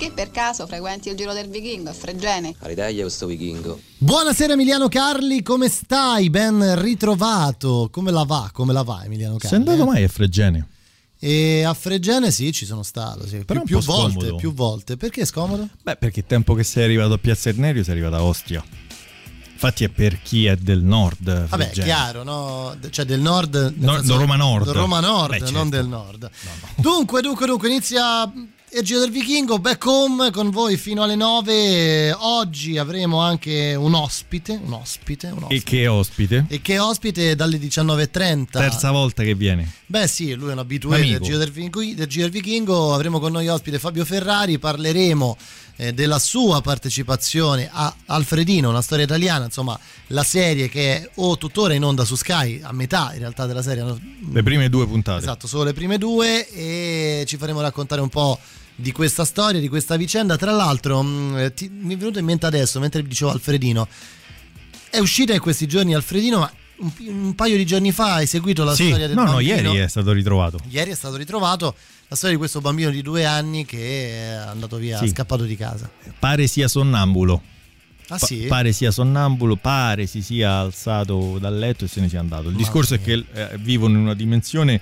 Che per caso frequenti il giro del vichingo a Fregene? Aridaglia questo vichingo. Buonasera Emiliano Carli, come stai? Ben ritrovato. Come la va? Come la va Emiliano Carli? Sei andato mai a Fregene? E a Fregene sì, ci sono stato, sì. Però più, più volte, più volte. Perché è scomodo? Beh, perché il tempo che sei arrivato a Piazza Ernerio sei arrivato a Ostia. Infatti è per chi è del nord. Vabbè, Fregene. chiaro, no? Cioè del nord, nel No, senso- Roma Nord. Roma Nord, Beh, certo. non del nord. Dunque, dunque, dunque, inizia il Giro del Vichingo, back home con voi fino alle 9. Oggi avremo anche un ospite, un ospite, un ospite. E che ospite? E che ospite dalle 19.30. Terza volta che viene. Beh sì, lui è un abitué Amico. del Giro del, Vichingo, del Giro del Vichingo. Avremo con noi ospite Fabio Ferrari, parleremo eh, della sua partecipazione a Alfredino, una storia italiana, insomma la serie che è o tuttora in onda su Sky, a metà in realtà della serie. Le prime due puntate. Esatto, solo le prime due e ci faremo raccontare un po' di questa storia, di questa vicenda. Tra l'altro, mh, ti- mi è venuto in mente adesso, mentre dicevo Alfredino, è uscita in questi giorni Alfredino, ma un, un paio di giorni fa hai seguito la Sì, storia del no, no, bambino. ieri è stato ritrovato. Ieri è stato ritrovato la storia di questo bambino di due anni che è andato via, Sì. scappato di casa. Pare sia sonnambulo. Ah sì? pare sia sonnambulo, pare si sia alzato dal letto e se ne sia andato. Il Mamma discorso è che eh, vivono in una dimensione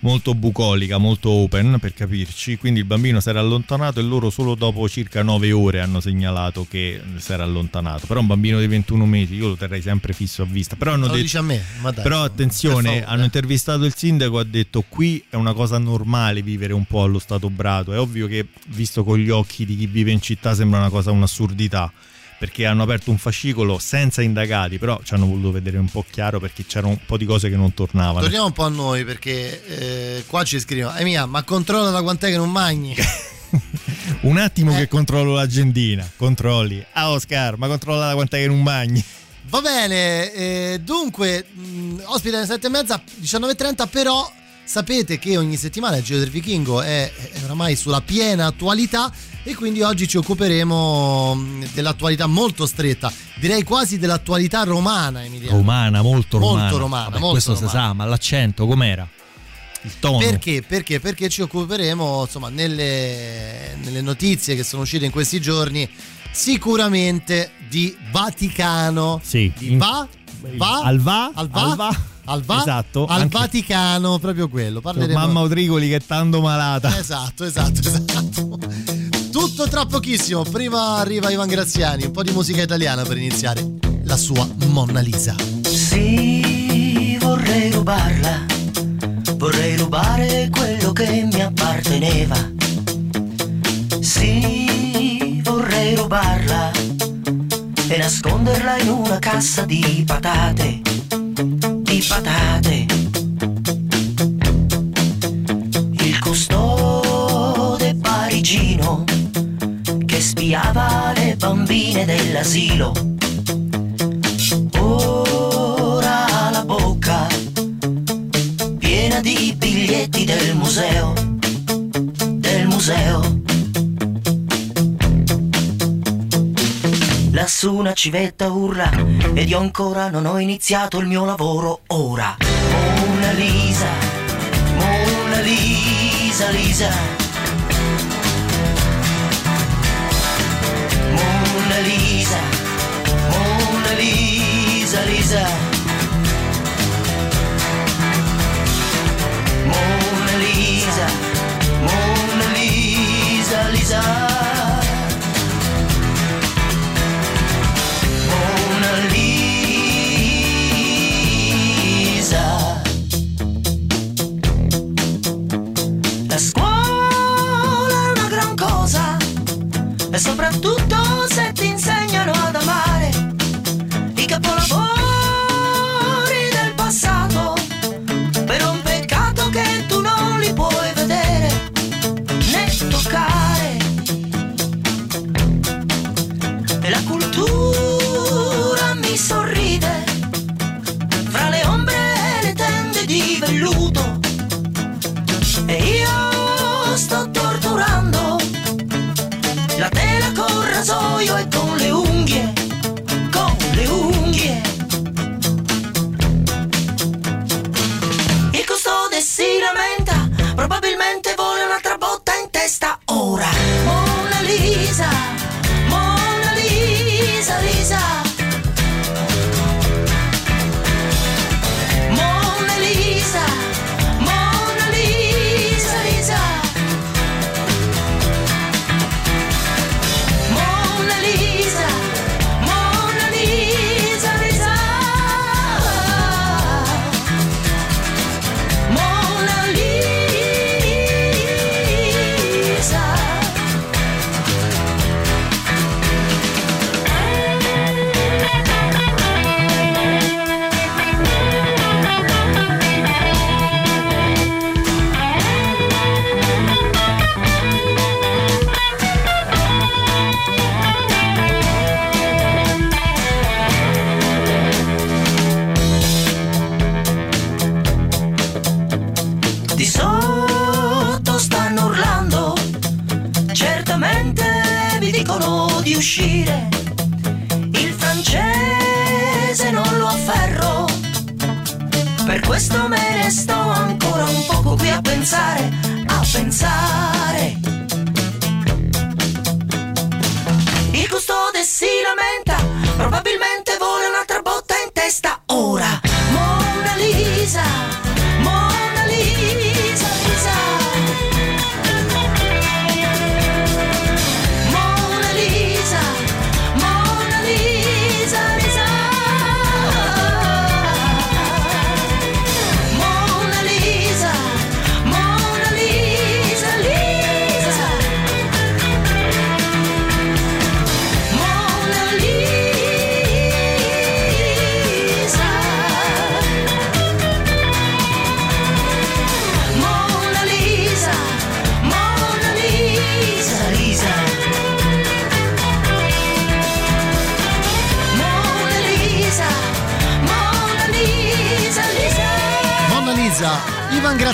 molto bucolica, molto open per capirci, quindi il bambino si era allontanato e loro solo dopo circa 9 ore hanno segnalato che si era allontanato. Però un bambino di 21 mesi io lo terrei sempre fisso a vista. Però hanno Lo detto me? Ma dai, però per attenzione, hanno intervistato il sindaco, ha detto qui è una cosa normale vivere un po' allo stato brato. È ovvio che visto con gli occhi di chi vive in città sembra una cosa un'assurdità. Perché hanno aperto un fascicolo senza indagati, però ci hanno voluto vedere un po' chiaro perché c'erano un po' di cose che non tornavano. Torniamo un po' a noi perché eh, qua ci scrivono, eh mia, ma controlla da quant'è che non mangi? Un attimo Eh. che controllo l'agendina, controlli. Ah Oscar, ma controlla da quant'è che non mangi. Va bene, eh, dunque, mh, ospite alle 7 e mezza, 19.30, però sapete che ogni settimana il Giro del Vichingo è, è oramai sulla piena attualità e quindi oggi ci occuperemo mh, dell'attualità molto stretta, direi quasi dell'attualità romana, Emiliano. Romana, molto Molto romana. romana, Vabbè, molto questo romana. si sa, ma l'accento com'era? Il tono. Perché? Perché? Perché ci occuperemo, insomma, nelle, nelle notizie che sono uscite in questi giorni, sicuramente di Vaticano. Sì. Di In- va, va, Al va, al va, al va. Al va, Esatto, al anche- Vaticano, proprio quello. Parleremo. Mamma Odrigoli che è tanto malata. Esatto, esatto, esatto. Tutto tra pochissimo. Prima arriva Ivan Graziani, un po' di musica italiana per iniziare la sua Monna Lisa. Sì, vorrei rubarla. Vorrei rubare quello che mi apparteneva. Sì, vorrei rubarla e nasconderla in una cassa di patate. Patate. Il custode parigino che spiava le bambine dell'asilo. Ora la bocca piena di biglietti del museo, del museo. Lassù una civetta urla ed io ancora non ho iniziato il mio lavoro ora. Mona Lisa, Mona Lisa, Lisa. Mona Lisa, Mona Lisa, Lisa. Mona Lisa, Mona Lisa, Lisa. E soprattutto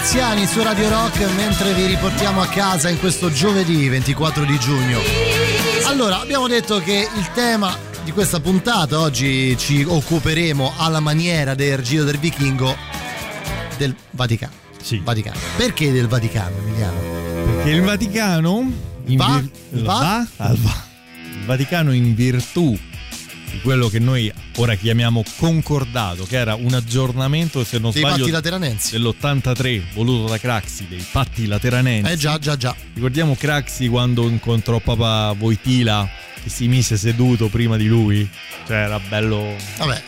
Graziani su Radio Rock mentre vi riportiamo a casa in questo giovedì 24 di giugno. Allora, abbiamo detto che il tema di questa puntata oggi ci occuperemo alla maniera del Giro del Vichingo del Vaticano. Sì. Vaticano. Perché del Vaticano, Emiliano? Perché il Vaticano in Va? vir- Va? va? al va- Il Vaticano in virtù di quello che noi ora chiamiamo concordato, che era un aggiornamento, se non Dei sbaglio, patti lateranensi. dell'83 voluto da Craxi, dei patti lateranensi. Eh già, già, già. Ricordiamo Craxi quando incontrò Papa Voitila che si mise seduto prima di lui? Cioè era bello, Vabbè,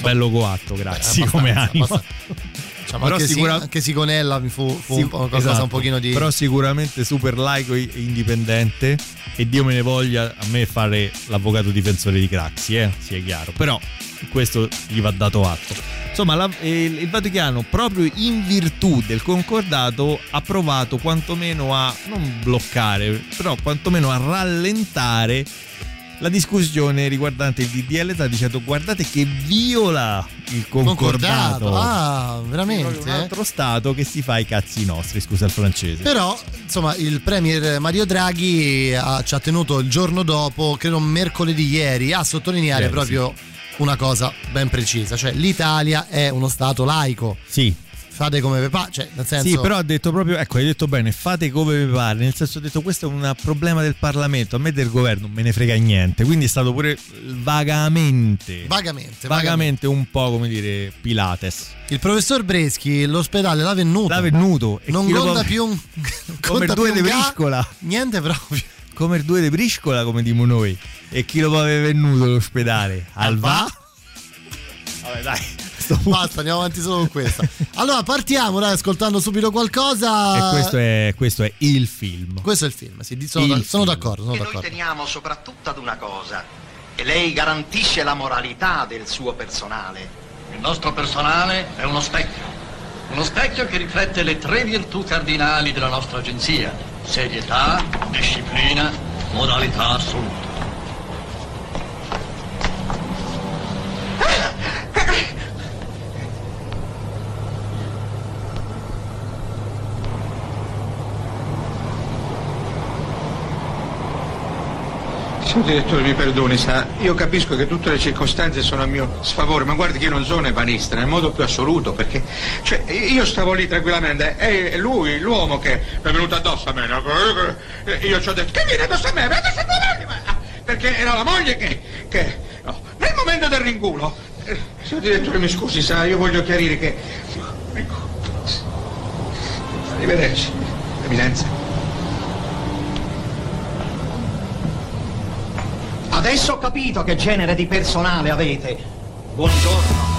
bello coatto Craxi Beh, come anima. abbastanza. Diciamo, Però anche, sicura- si, anche Sigonella mi fu, fu Sì, un qualcosa esatto. un pochino di... Però sicuramente super laico e indipendente e Dio me ne voglia a me fare l'avvocato difensore di Craxi, eh, sia chiaro. Però questo gli va dato atto. Insomma, la- eh, il Vaticano, proprio in virtù del concordato, ha provato quantomeno a non bloccare, però quantomeno a rallentare la discussione riguardante il DDL sta dicendo guardate che viola il concordato. concordato. Ah, veramente? un eh? altro stato che si fa i cazzi nostri, scusa il francese. Però, insomma, il premier Mario Draghi ha- ci ha tenuto il giorno dopo, credo mercoledì ieri, a sottolineare Ieri, proprio una cosa ben precisa, cioè l'Italia è uno stato laico. Sì. Fate come vi pare, cioè nel senso Sì, però ha detto proprio, ecco, hai detto bene, fate come vi pare, nel senso ha detto questo è un problema del Parlamento, a me del governo non me ne frega niente, quindi è stato pure vagamente, vagamente, vagamente un po' come dire Pilates. Il professor Breschi l'ospedale l'ha venuto. L'ha venuto. e Non conta può- più un come due di briscola. Niente proprio. Come due di briscola, come diciamo noi. E chi lo può aver venuto l'ospedale? Al va? Vabbè, dai. Sto punto. Basta, andiamo avanti solo con questa. Allora, partiamo, dai, ascoltando subito qualcosa. E questo è, questo è il film. Questo è il film, sì, sono, Il da- sono film. d'accordo, sono E noi d'accordo. teniamo soprattutto ad una cosa, che lei garantisce la moralità del suo personale. Il nostro personale è uno specchio. Uno specchio che riflette le tre virtù cardinali della nostra agenzia. Serietà, disciplina, moralità assoluta. Signor direttore, mi perdoni, sa, io capisco che tutte le circostanze sono a mio sfavore, ma guardi che io non sono evanista nel modo più assoluto, perché cioè, io stavo lì tranquillamente è lui, l'uomo che è venuto addosso a me, io ci ho detto, che viene addosso a me? Viene addosso a me, ma- Perché era la moglie che, che no, nel momento del ringulo, eh, signor direttore, mi scusi, sa, io voglio chiarire che... Ecco. Arrivederci, eminenza. Adesso ho capito che genere di personale avete. Buongiorno.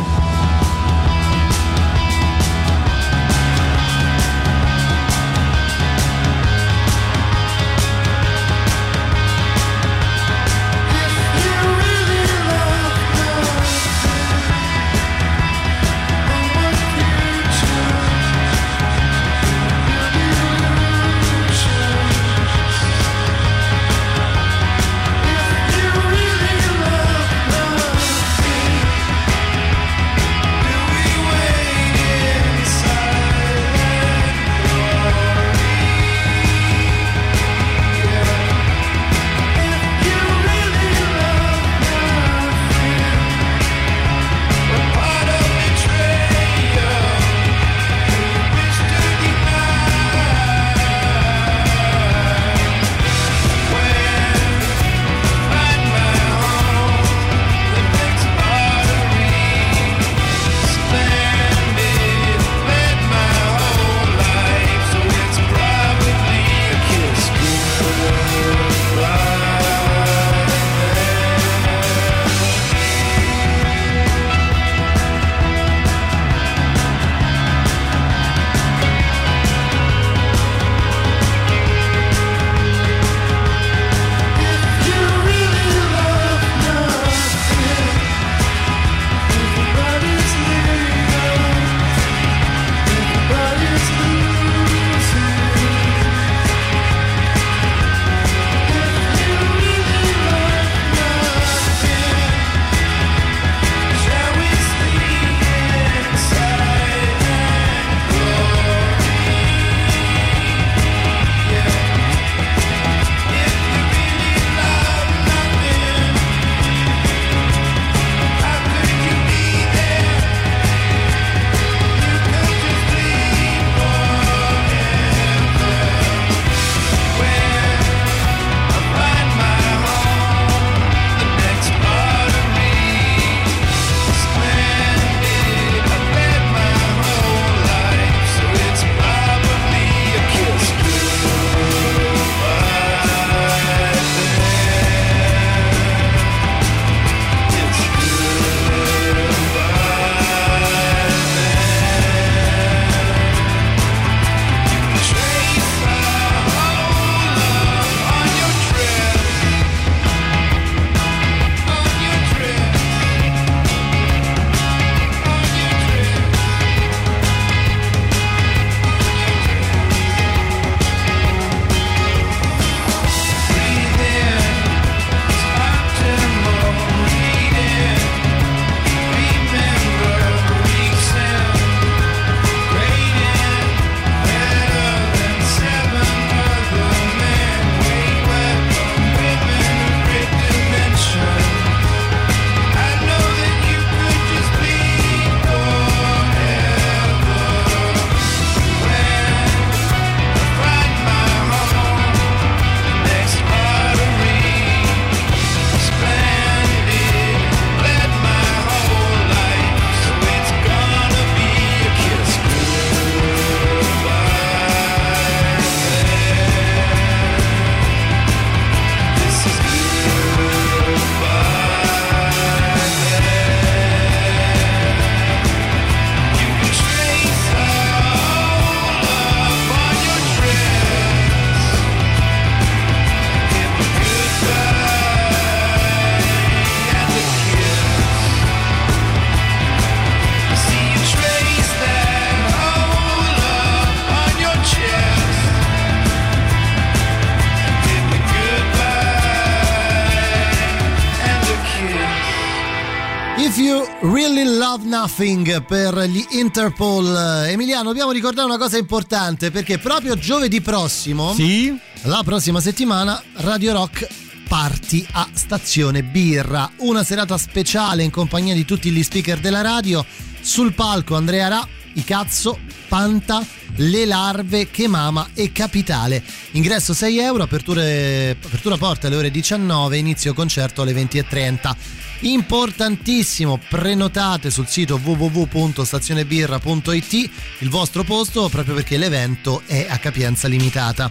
Nothing per gli Interpol. Emiliano, dobbiamo ricordare una cosa importante perché proprio giovedì prossimo, sì? la prossima settimana, Radio Rock party a Stazione Birra. Una serata speciale in compagnia di tutti gli speaker della radio. Sul palco Andrea Ra, I Cazzo, Panta, Le Larve, Che Mama e Capitale. Ingresso 6 euro, aperture, apertura porta alle ore 19, inizio concerto alle 20.30 importantissimo prenotate sul sito www.stazionebirra.it il vostro posto proprio perché l'evento è a capienza limitata.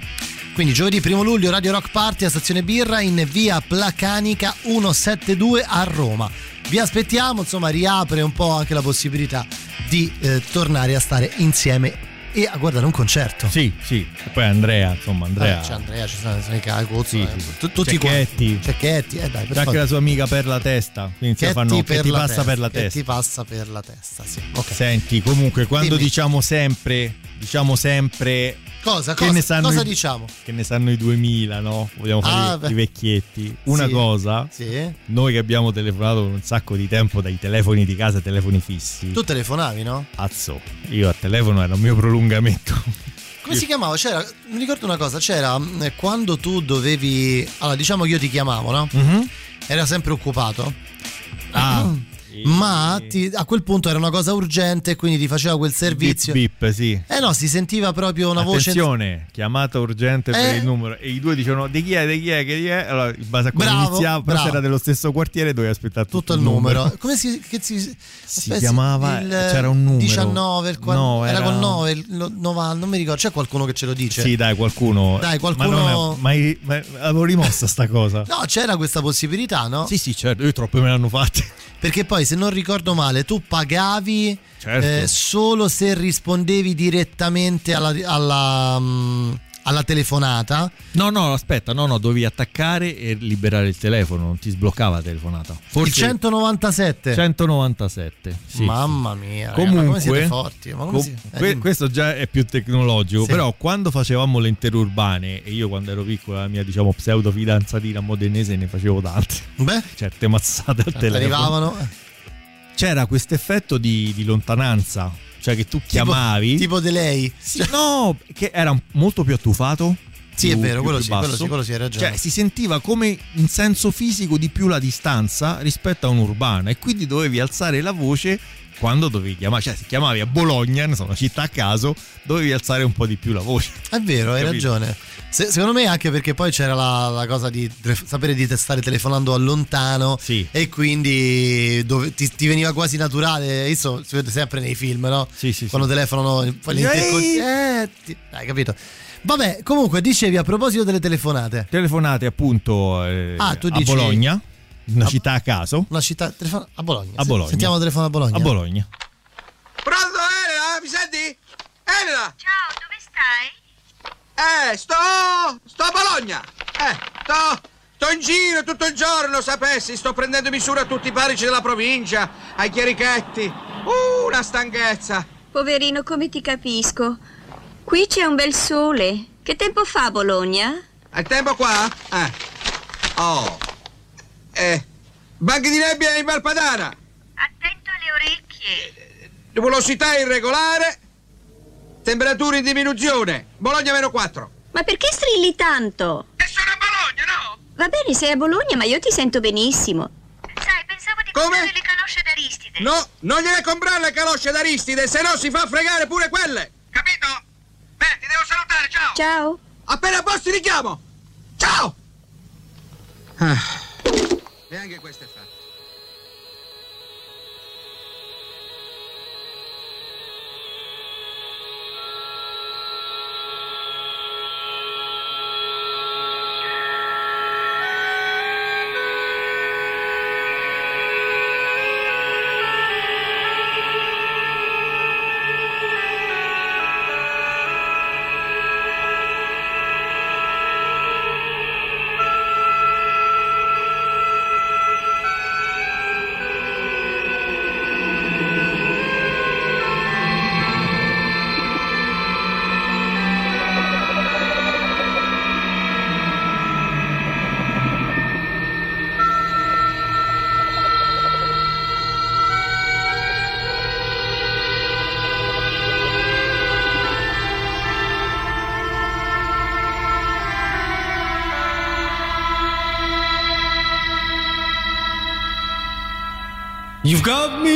Quindi giovedì 1 luglio Radio Rock Party a Stazione Birra in via Placanica 172 a Roma. Vi aspettiamo insomma riapre un po' anche la possibilità di eh, tornare a stare insieme e a guardare un concerto. Sì, sì. E poi Andrea, insomma, Andrea. Ah, c'è Andrea, ci sono, sono i Cagozzo, sì, eh, sì. tu- tutti Cecchetti. Cecchetti, eh dai, per C'è anche la sua amica per la testa. Quindi Che fanno, ti, che per ti la passa testa, per la che testa. ti passa per la testa, sì. Ok. Senti, comunque, quando Dimmi. diciamo sempre, diciamo sempre. Cosa, che cosa, ne sanno cosa i- diciamo? Che ne sanno i 2000, no? Vogliamo fare Ah, i- beh. i vecchietti. Una Sì. cosa, Sì. noi che abbiamo telefonato per un sacco di tempo dai telefoni di casa ai telefoni fissi. Tu telefonavi, no? Azzo, io a telefono era un mio prolungamento. Come si chiamava? C'era, mi ricordo una cosa, c'era eh, quando tu dovevi, allora diciamo che io ti chiamavo, no? Mhm. Era sempre occupato. Ah, Ma ti- a quel punto era una cosa urgente, quindi ti faceva quel servizio. Bip, bip, sì. Eh no, si sentiva proprio una voce. Attenzione, chiamata urgente per Eh. il numero. E i due dicevano di chi è, di chi è, che chi è. Allora, in base a come Bravo, iniziava, però bravo. era dello stesso quartiere, dovevi aspettare tutto, tutto il numero. Come si, che si, Si chiamava, il c'era un numero. 19, il qua- No, era, era- con 9, il no- 90, non mi ricordo, c'è qualcuno che ce lo dice? Sì, dai, qualcuno. Dai, qualcuno- Ma è, mai, mai- avevo rimossa sta cosa. No, c'era questa possibilità, no? Sì, sì, certo, io troppe me l'hanno fatte. Perché poi, se non ricordo male, tu pagavi Certo. eh, solo se rispondevi direttamente alla, alla, mm, alla telefonata. No, no, aspetta, no, no, dovevi attaccare e liberare il telefono, non ti sbloccava la telefonata. Forse Il 197. 197. Sì, Mamma mia, raga, ma come Comunque, siete forti? Ma com- si- eh, questo già è più tecnologico. Sì. Però, quando facevamo le interurbane, e io quando ero piccola, la mia diciamo pseudo fidanzatina modenese ne facevo tante. Beh, Certe mazzate al telefono. arrivavano. C'era questo effetto di, di lontananza, cioè che tu chiamavi. Tipo di lei. Sì, no, che era molto più attufato. Sì, più- è vero, quello sì, quello sì, quello sì, hai ragione. Cioè, si sentiva come in senso fisico di più la distanza rispetto a un'urbana e quindi dovevi alzare la voce quando dovevi chiamare. Cioè, se chiamavi a Bologna, so, una città a caso, dovevi alzare un po' di più la voce. È vero, hai Capito? ragione. Se- secondo me anche perché poi c'era la, la cosa di tre- sapere di stare telefonando a lontano Sì. e quindi dove- ti, ti veniva quasi naturale. Isso si vede sempre nei film, no? Sì, sì, Quando telefonano poi intercon- eh, ti- hai capito? Vabbè, comunque dicevi a proposito delle telefonate. Telefonate appunto eh, Ah, a dici- Bologna, una A- città a caso. Una città telefon- a Bologna. A Bologna. Sentiamo il telefono a Bologna. A Bologna. Pronto, Elena? Mi senti? Elena? Ciao, dove stai? Eh, sto... sto a Bologna. Eh, sto... sto in giro tutto il giorno, sapessi. Sto prendendo misura a tutti i parici della provincia, ai chierichetti. Uh, una stanchezza. Poverino, come ti capisco. Qui c'è un bel sole. Che tempo fa a Bologna? Hai tempo qua? Eh. Oh. Eh. Banchi di nebbia in Valpadana. Attento alle orecchie. Nuvolosità irregolare. Temperature in diminuzione. Bologna meno 4. Ma perché strilli tanto? E sono a Bologna, no? Va bene, sei a Bologna, ma io ti sento benissimo. Sai, pensavo di Come? comprare le calosce d'Aristide. No, non gliele comprare le calosce d'Aristide, se no si fa fregare pure quelle. Capito? Beh, ti devo salutare, ciao. Ciao. Appena a posto ti richiamo. Ciao. Ah. E anche questo è fatto. got me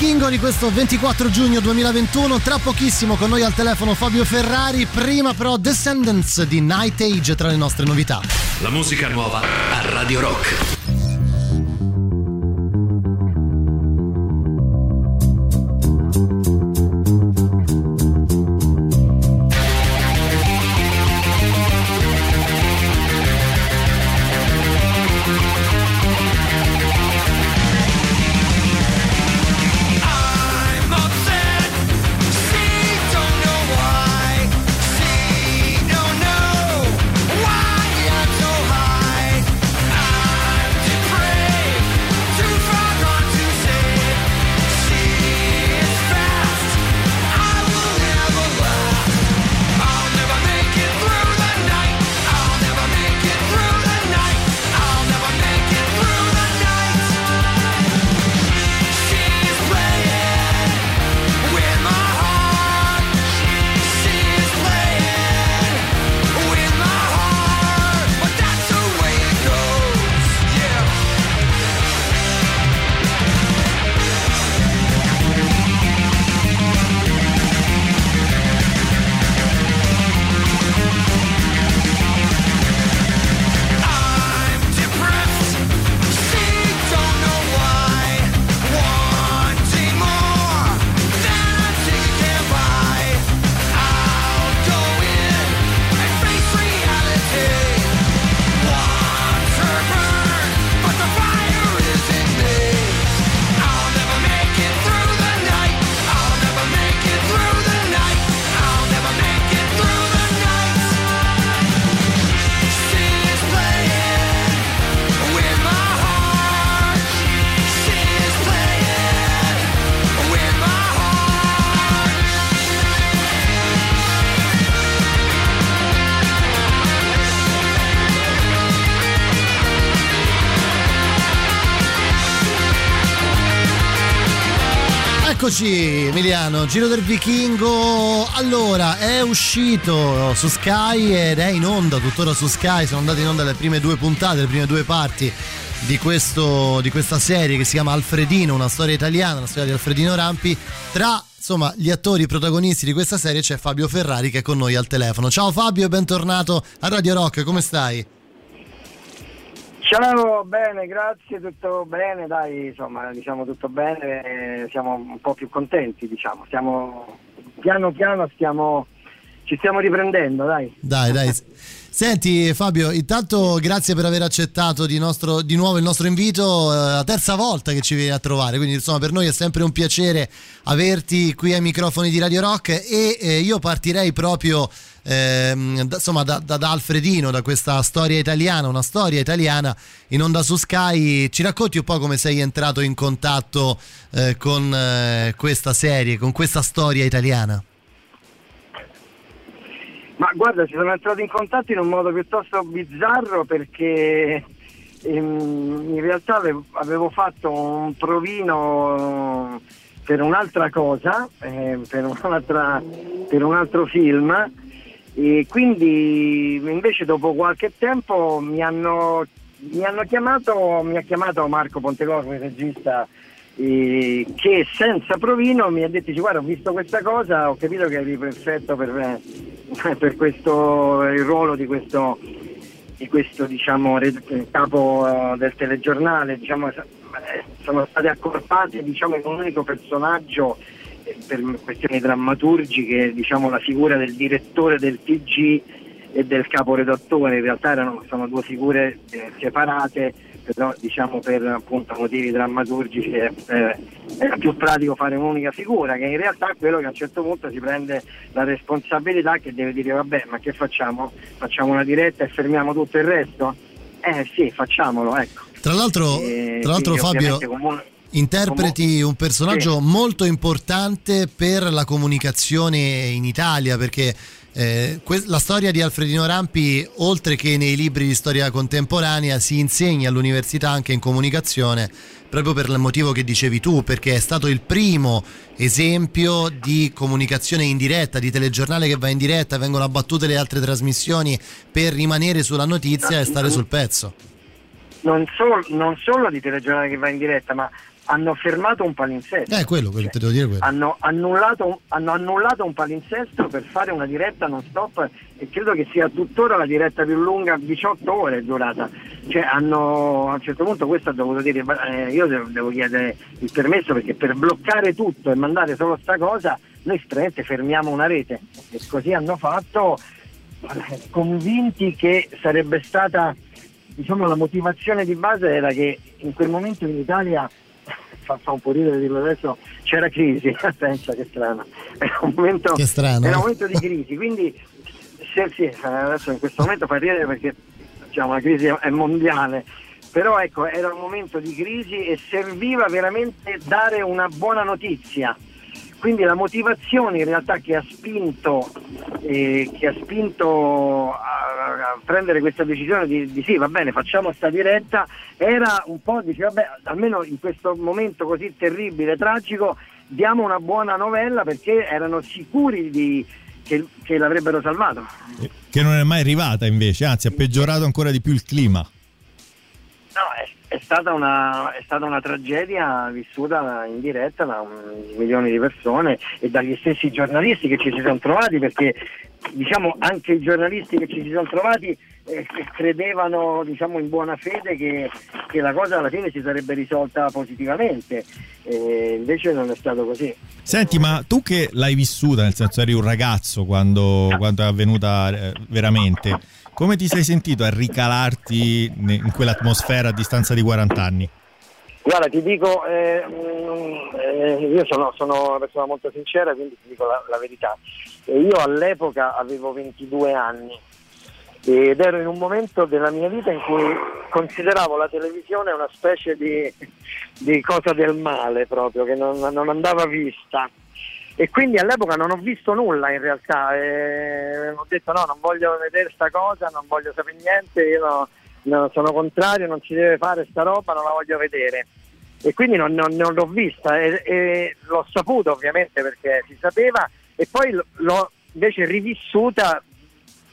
Kingo di questo 24 giugno 2021. Tra pochissimo con noi al telefono Fabio Ferrari. Prima però Descendants di Night Age tra le nostre novità. La musica nuova a Radio Rock. Eccoci Emiliano, Giro del Vichingo. Allora, è uscito su Sky ed è in onda tuttora su Sky. Sono andate in onda le prime due puntate, le prime due parti di, questo, di questa serie che si chiama Alfredino, una storia italiana, una storia di Alfredino Rampi. Tra insomma gli attori protagonisti di questa serie c'è Fabio Ferrari che è con noi al telefono. Ciao Fabio e bentornato a Radio Rock, come stai? Ciao, bene, grazie, tutto bene, dai, insomma, diciamo tutto bene, eh, siamo un po' più contenti, diciamo, stiamo piano piano stiamo ci stiamo riprendendo, dai. Dai, dai. Senti Fabio, intanto grazie per aver accettato di, nostro, di nuovo il nostro invito, eh, la terza volta che ci vieni a trovare, quindi insomma per noi è sempre un piacere averti qui ai microfoni di Radio Rock e eh, io partirei proprio ehm, da, insomma da, da, da, Alfredino, da questa storia italiana, una storia italiana in onda su Sky, ci racconti un po' come sei entrato in contatto eh, con eh, questa serie, con questa storia italiana? Ma guarda, ci sono entrato in contatto in un modo piuttosto bizzarro perché ehm, in realtà avevo, fatto un provino per un'altra cosa, eh, per, un'altra, per un altro film e quindi invece dopo qualche tempo mi hanno, mi hanno chiamato, mi ha chiamato Marco Pontecorvo, il regista eh, che senza provino mi ha detto guarda ho visto questa cosa ho capito che eri perfetto per, me, per questo il ruolo di questo, di questo diciamo, capo uh, del telegiornale diciamo, eh, sono state accorpate diciamo, in un unico personaggio eh, per questioni drammaturgiche diciamo, la figura del direttore del TG e del caporedattore. In realtà erano, sono due figure eh, separate però diciamo per appunto, motivi drammaturgici è, eh, era più pratico fare un'unica figura che in realtà è quello che a un certo punto si prende la responsabilità che deve dire vabbè ma che facciamo? Facciamo una diretta e fermiamo tutto il resto? Eh sì, facciamolo, ecco. Tra l'altro, e, tra l'altro Fabio... Comun- interpreti un personaggio sì. molto importante per la comunicazione in Italia perché eh, que- la storia di Alfredino Rampi, oltre che nei libri di storia contemporanea, si insegna all'università anche in comunicazione, proprio per il motivo che dicevi tu, perché è stato il primo esempio di comunicazione in diretta, di telegiornale che va in diretta, vengono abbattute le altre trasmissioni per rimanere sulla notizia e stare sul pezzo. Non solo, non solo di telegiornale che va in diretta, ma hanno fermato un palinsesto. Eh, quello, quello, cioè. Hanno, annullato, hanno annullato un palinsesto per fare una diretta non stop e credo che sia tuttora la diretta più lunga, 18 ore è durata. Cioè, hanno, a un certo punto questo ha dovuto dire, eh, io devo, devo, chiedere il permesso perché per bloccare tutto e mandare solo sta cosa, noi strette fermiamo una rete. E così hanno fatto, eh, convinti che sarebbe stata diciamo la motivazione di base era che in quel momento in Italia fa, fa, un po' ridere dirlo adesso, c'era crisi, pensa che strano, era un momento, strano, era un eh. momento di crisi, quindi se, sì, adesso in questo momento fa ridere perché diciamo, la crisi è mondiale, però ecco era un momento di crisi e serviva veramente dare una buona notizia quindi la motivazione in realtà che ha spinto, eh, che ha spinto a, a, prendere questa decisione di, di, sì, va bene, facciamo questa diretta, era un po' di vabbè, almeno in questo momento così terribile, tragico, diamo una buona novella perché erano sicuri di, che, che l'avrebbero salvato. Che non è mai arrivata invece, anzi ha peggiorato ancora di più il clima. È stata, una, è stata una tragedia vissuta in diretta da milioni di persone e dagli stessi giornalisti che ci si sono trovati perché diciamo anche i giornalisti che ci si sono trovati eh, credevano diciamo, in buona fede che, che, la cosa alla fine si sarebbe risolta positivamente. E invece non è stato così. Senti ma tu che l'hai vissuta nel senso eri un ragazzo quando, quando è avvenuta eh, veramente come ti sei sentito a ricalarti in quell'atmosfera a distanza di 40 anni? Guarda, ti dico, eh, eh, io sono, sono, una persona molto sincera, quindi ti dico la, la verità. io all'epoca avevo 22 anni ed ero in un momento della mia vita in cui consideravo la televisione una specie di, di cosa del male proprio, che non, non andava vista e quindi all'epoca non ho visto nulla in realtà. E ho detto no non voglio vedere sta cosa non voglio sapere niente io no, no, sono contrario non si deve fare sta roba non la voglio vedere. E quindi non, non- non l'ho vista. E, e l'ho saputo ovviamente perché si sapeva. E poi l'ho invece rivissuta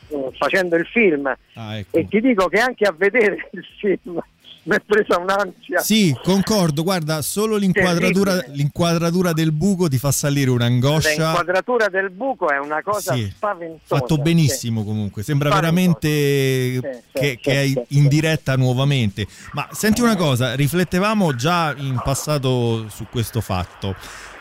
eh, facendo il film. Ah, ecco. e ti dico che anche a vedere il film mi è presa un'ansia. Sì, concordo, guarda, solo l'inquadratura, l'inquadratura del buco ti fa salire un'angoscia. L'inquadratura del buco è una cosa Sì, spaventosa. Fatto benissimo comunque, sembra Spaventoso. veramente sì, che, sì, che è sì, in diretta nuovamente. Ma senti una cosa, riflettevamo già in passato su questo fatto,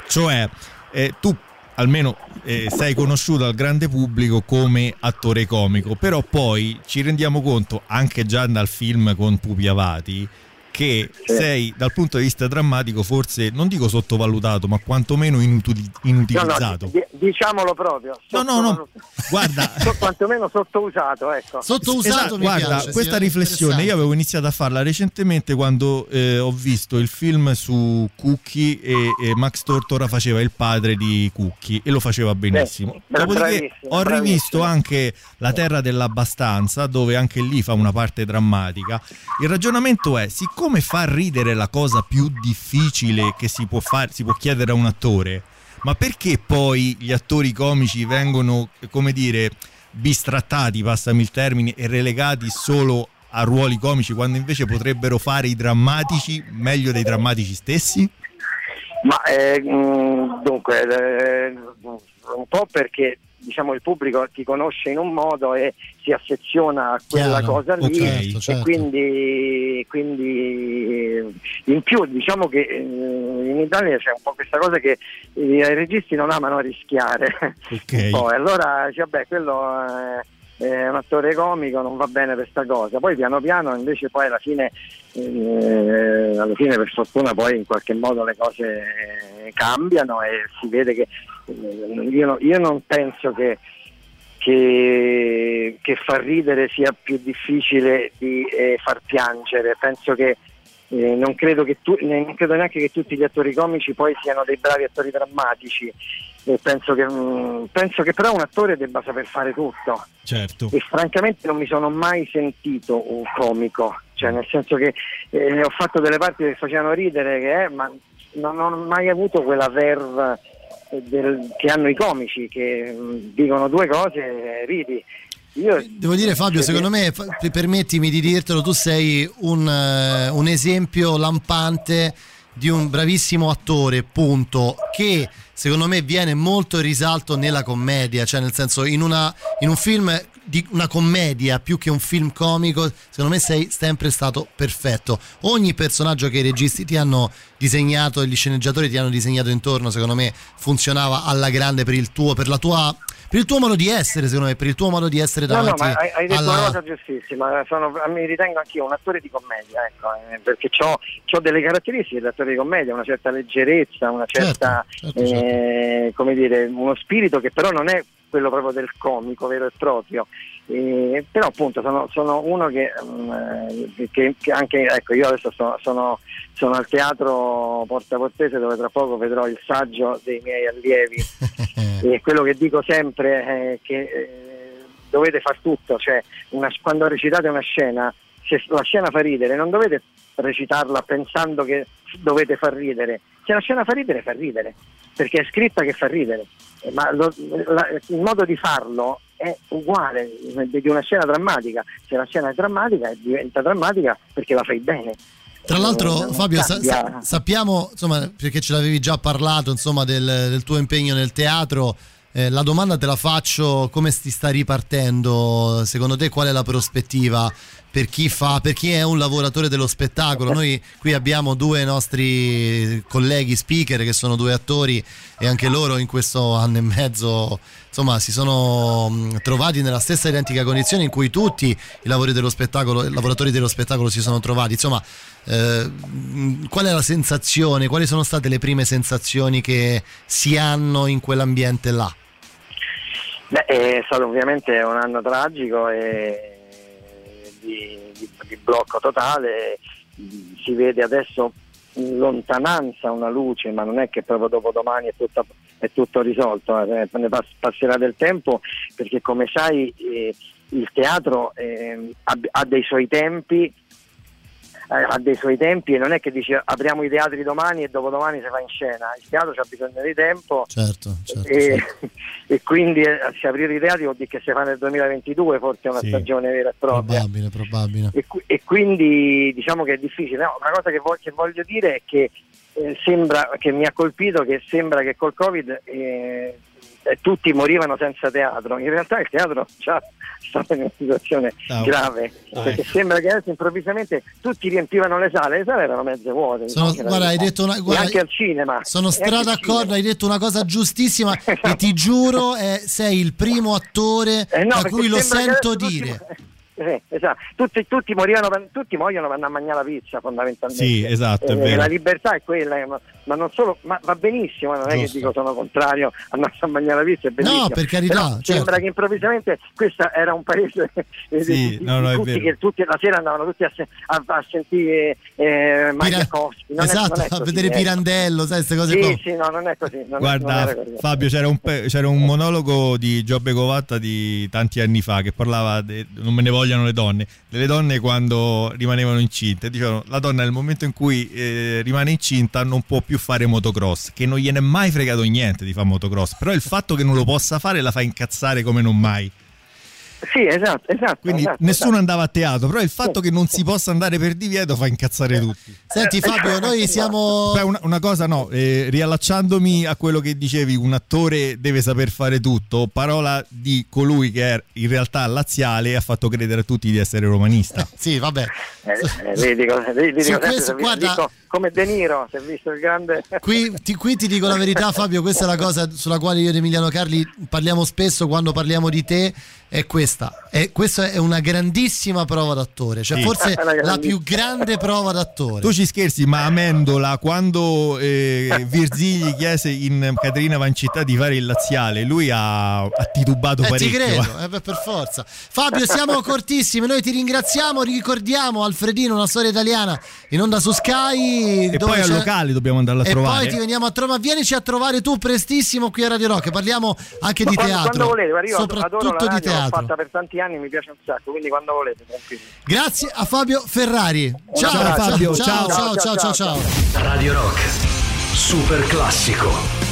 cioè eh, tu almeno eh, sei conosciuto al grande pubblico come attore comico, però poi ci rendiamo conto anche già dal film con Pupi Avati che sei dal punto di vista drammatico forse non dico sottovalutato ma quantomeno inutili- No, inutilizzato. no, di- diciamolo proprio. No, no, no, guarda, So- quantomeno sottousato, ecco. Esatto, guarda, questa riflessione io avevo iniziato a farla recentemente quando eh, ho visto il film su Cookie e, e Max Tortora faceva il padre di Cookie e lo faceva benissimo. bra- Dopodiché bravissimo, ho rivisto anche La Terra dell'Abbastanza dove anche lì fa una parte drammatica. Il ragionamento è, siccome fa ridere la cosa più difficile che si può, fare, si può chiedere a un attore, ma perché poi gli attori comici vengono, come dire, bistrattati, passami il termine, e relegati solo a ruoli comici quando invece potrebbero fare i drammatici meglio dei drammatici stessi? Ma eh, mh, dunque, eh, un po' perché diciamo il pubblico ti conosce in un modo e si affeziona a quella Chiaro, cosa lì certo, e certo. quindi, quindi eh, in più diciamo che eh, in Italia c'è un po' questa cosa che i registi non amano rischiare. Un po', e allora dice, vabbè quello eh, è un attore comico non va bene per sta cosa. Poi piano piano invece poi alla fine eh, alla fine per fortuna poi in qualche modo le cose cambiano e si vede che eh, io, no- io non penso che, che, che far ridere sia più difficile di eh, far piangere. Penso che eh, non, credo che tu- non credo neanche che tutti gli attori comici poi siano dei bravi attori drammatici. E penso che, mm, penso che però un attore debba saper fare tutto. Certo. e francamente non mi sono mai sentito un comico, cioè nel senso che eh, ho fatto delle parti che facevano ridere, che, eh, ma non ho mai avuto quella verve eh, del- che hanno i comici, che mm, dicono due cose e ridi. Io, Devo dire Fabio, secondo me, fa- permettimi di dirtelo, tu sei un, eh, un esempio lampante di un bravissimo attore, punto, che secondo me viene molto in risalto nella commedia, cioè nel senso in, una, in un film di una commedia più che un film comico, secondo me sei sempre stato perfetto. Ogni personaggio che i registi ti hanno disegnato e gli sceneggiatori ti hanno disegnato intorno, secondo me funzionava alla grande per il tuo, per la tua per il tuo modo di essere, secondo me, per il tuo modo di essere No, no, davanti ma hai, hai detto alla... una cosa giustissima, sono, mi ritengo anch'io un attore di commedia, ecco, eh, perché ho delle caratteristiche di attore di commedia, una certa leggerezza, una certa, certo, eh, come dire, uno spirito che però non è quello proprio del comico vero e proprio. Eh, però appunto sono, sono uno che, mm, eh, che- che anche, ecco, io adesso sono, sono, sono al teatro Porta Portese dove tra poco vedrò il saggio dei miei allievi e quello che dico sempre è che eh, dovete far tutto, cioè una- quando recitate una scena, se la scena fa ridere, non dovete recitarla pensando che dovete far ridere, se la scena fa ridere, fa ridere, perché è scritta che fa ridere, Eh, ma lo- la- il modo di farlo è uguale di una scena drammatica, se la scena è drammatica diventa drammatica perché la fai bene. Tra l'altro, Fabio, sa- sa- sappiamo, insomma, perché ce l'avevi già parlato, insomma, del, del tuo impegno nel teatro. eh, la domanda te la faccio: come ti sta ripartendo? Secondo te, qual è la prospettiva per chi fa, per chi è un lavoratore dello spettacolo? Noi qui abbiamo due nostri colleghi speaker che sono due attori e anche loro in questo anno e mezzo insomma si sono trovati nella stessa identica condizione in cui tutti i lavori dello spettacolo, i lavoratori dello spettacolo si sono trovati. Insomma, eh, qual è la sensazione? Quali sono state le prime sensazioni che si hanno in quell'ambiente là? Beh, è stato ovviamente un anno tragico e di, di- di blocco totale. Si vede adesso in lontananza una luce, ma non è che proprio dopodomani è, tutta- è tutto risolto, eh, ne pass- passerà del tempo perché come sai eh, il teatro eh, ha, ha dei suoi tempi ha dei suoi tempi e non è che dice apriamo i teatri domani e dopodomani si fa in scena, il teatro ha bisogno di tempo Certo, certo. e, certo. e quindi eh, se aprire i teatri vuol dire che si fa nel 2022 forse una Sì. stagione vera e propria. Probabile, probabile. E, e quindi diciamo che è difficile. No, una cosa che, vo- che voglio dire è che eh, sembra che mi ha colpito che sembra che col Covid eh, eh, tutti morivano senza teatro. In realtà il teatro già stava in una situazione Ah, grave. ah, perché ecco. sembra che adesso improvvisamente tutti riempivano le sale, le sale erano mezze vuote. Sono- guarda, hai detto una- guarda, anche al cinema. Sono stra d'accordo, hai detto una cosa giustissima e ti giuro eh, sei il primo attore Eh no, a cui lo sento adesso tutti- dire. Eh, esatto. tutti, tutti, morivano tutti muoiono andare a mangiare la pizza fondamentalmente. Sì, esatto, è Eh, vero. La libertà è quella, eh, ma, non solo, ma va benissimo, non è che Giusto. dico sono contrario a andare a mangiare la pizza, è bellissimo. No, per carità, Però certo. Sembra che improvvisamente questo era un paese eh, Sì, di- no, no, è tutti vero. che tutti la sera andavano tutti a, a- a sentire eh, Magliacoschi. Non è- esatto, non è a vedere ecco. Pirandello, sai, queste cose Sì, qua. sì, no, non è così. non è- Guarda, era così. Fabio, c'era un, pe- c'era un monologo di Giobbe Covatta di tanti anni fa che parlava, de- non me ne vogliano le donne, delle donne quando rimanevano incinte. Dicevano, la donna nel momento in cui eh, rimane incinta non può più fare motocross, che non gliene è mai fregato niente di fare motocross, però il fatto che non lo possa fare la fa incazzare come non mai. Sì, esatto, esatto. Quindi esatto, nessuno esatto. andava a teatro, però il fatto che non si possa andare per divieto fa incazzare tutti. Senti Fabio, noi siamo... Beh, una, una cosa no, eh, riallacciandomi a quello che dicevi, un attore deve saper fare tutto, parola di colui che è in realtà laziale e ha fatto credere a tutti di essere romanista. Sì, vabbè. Eh, eh, vedi vedi Su questo, guarda- dico, come De Niro, si è visto il grande... Qui ti, qui ti dico la verità, Fabio. Questa è la cosa sulla quale io ed Emiliano Carli parliamo spesso quando parliamo di te. È questa. È, questa è una grandissima prova d'attore. Cioè, Sì. forse la più grande prova d'attore. Tu ci scherzi, ma Amendola, quando eh, Virzigli chiese in Caterina Vancittà di fare il laziale, lui ha, ha titubato Eh, ti parecchio. credo, eh, beh, per forza. Fabio, siamo cortissimi. Noi ti ringraziamo. Ricordiamo Alfredino, una storia italiana in onda su Sky. E dove poi al locale dobbiamo andarla a E trovare. poi ti veniamo a trovare. Vienici a trovare tu prestissimo qui a Radio Rock. Parliamo anche Ma di quando, teatro. quando volete, soprattutto di radio, l'ho teatro. Per tanti anni, mi piace un sacco, quindi quando volete, tranquilli. Grazie a Fabio Ferrari. Ciao, Ciao, ciao, Fabio, ciao, ciao. ciao, ciao, ciao, ciao. Radio Rock. Super classico.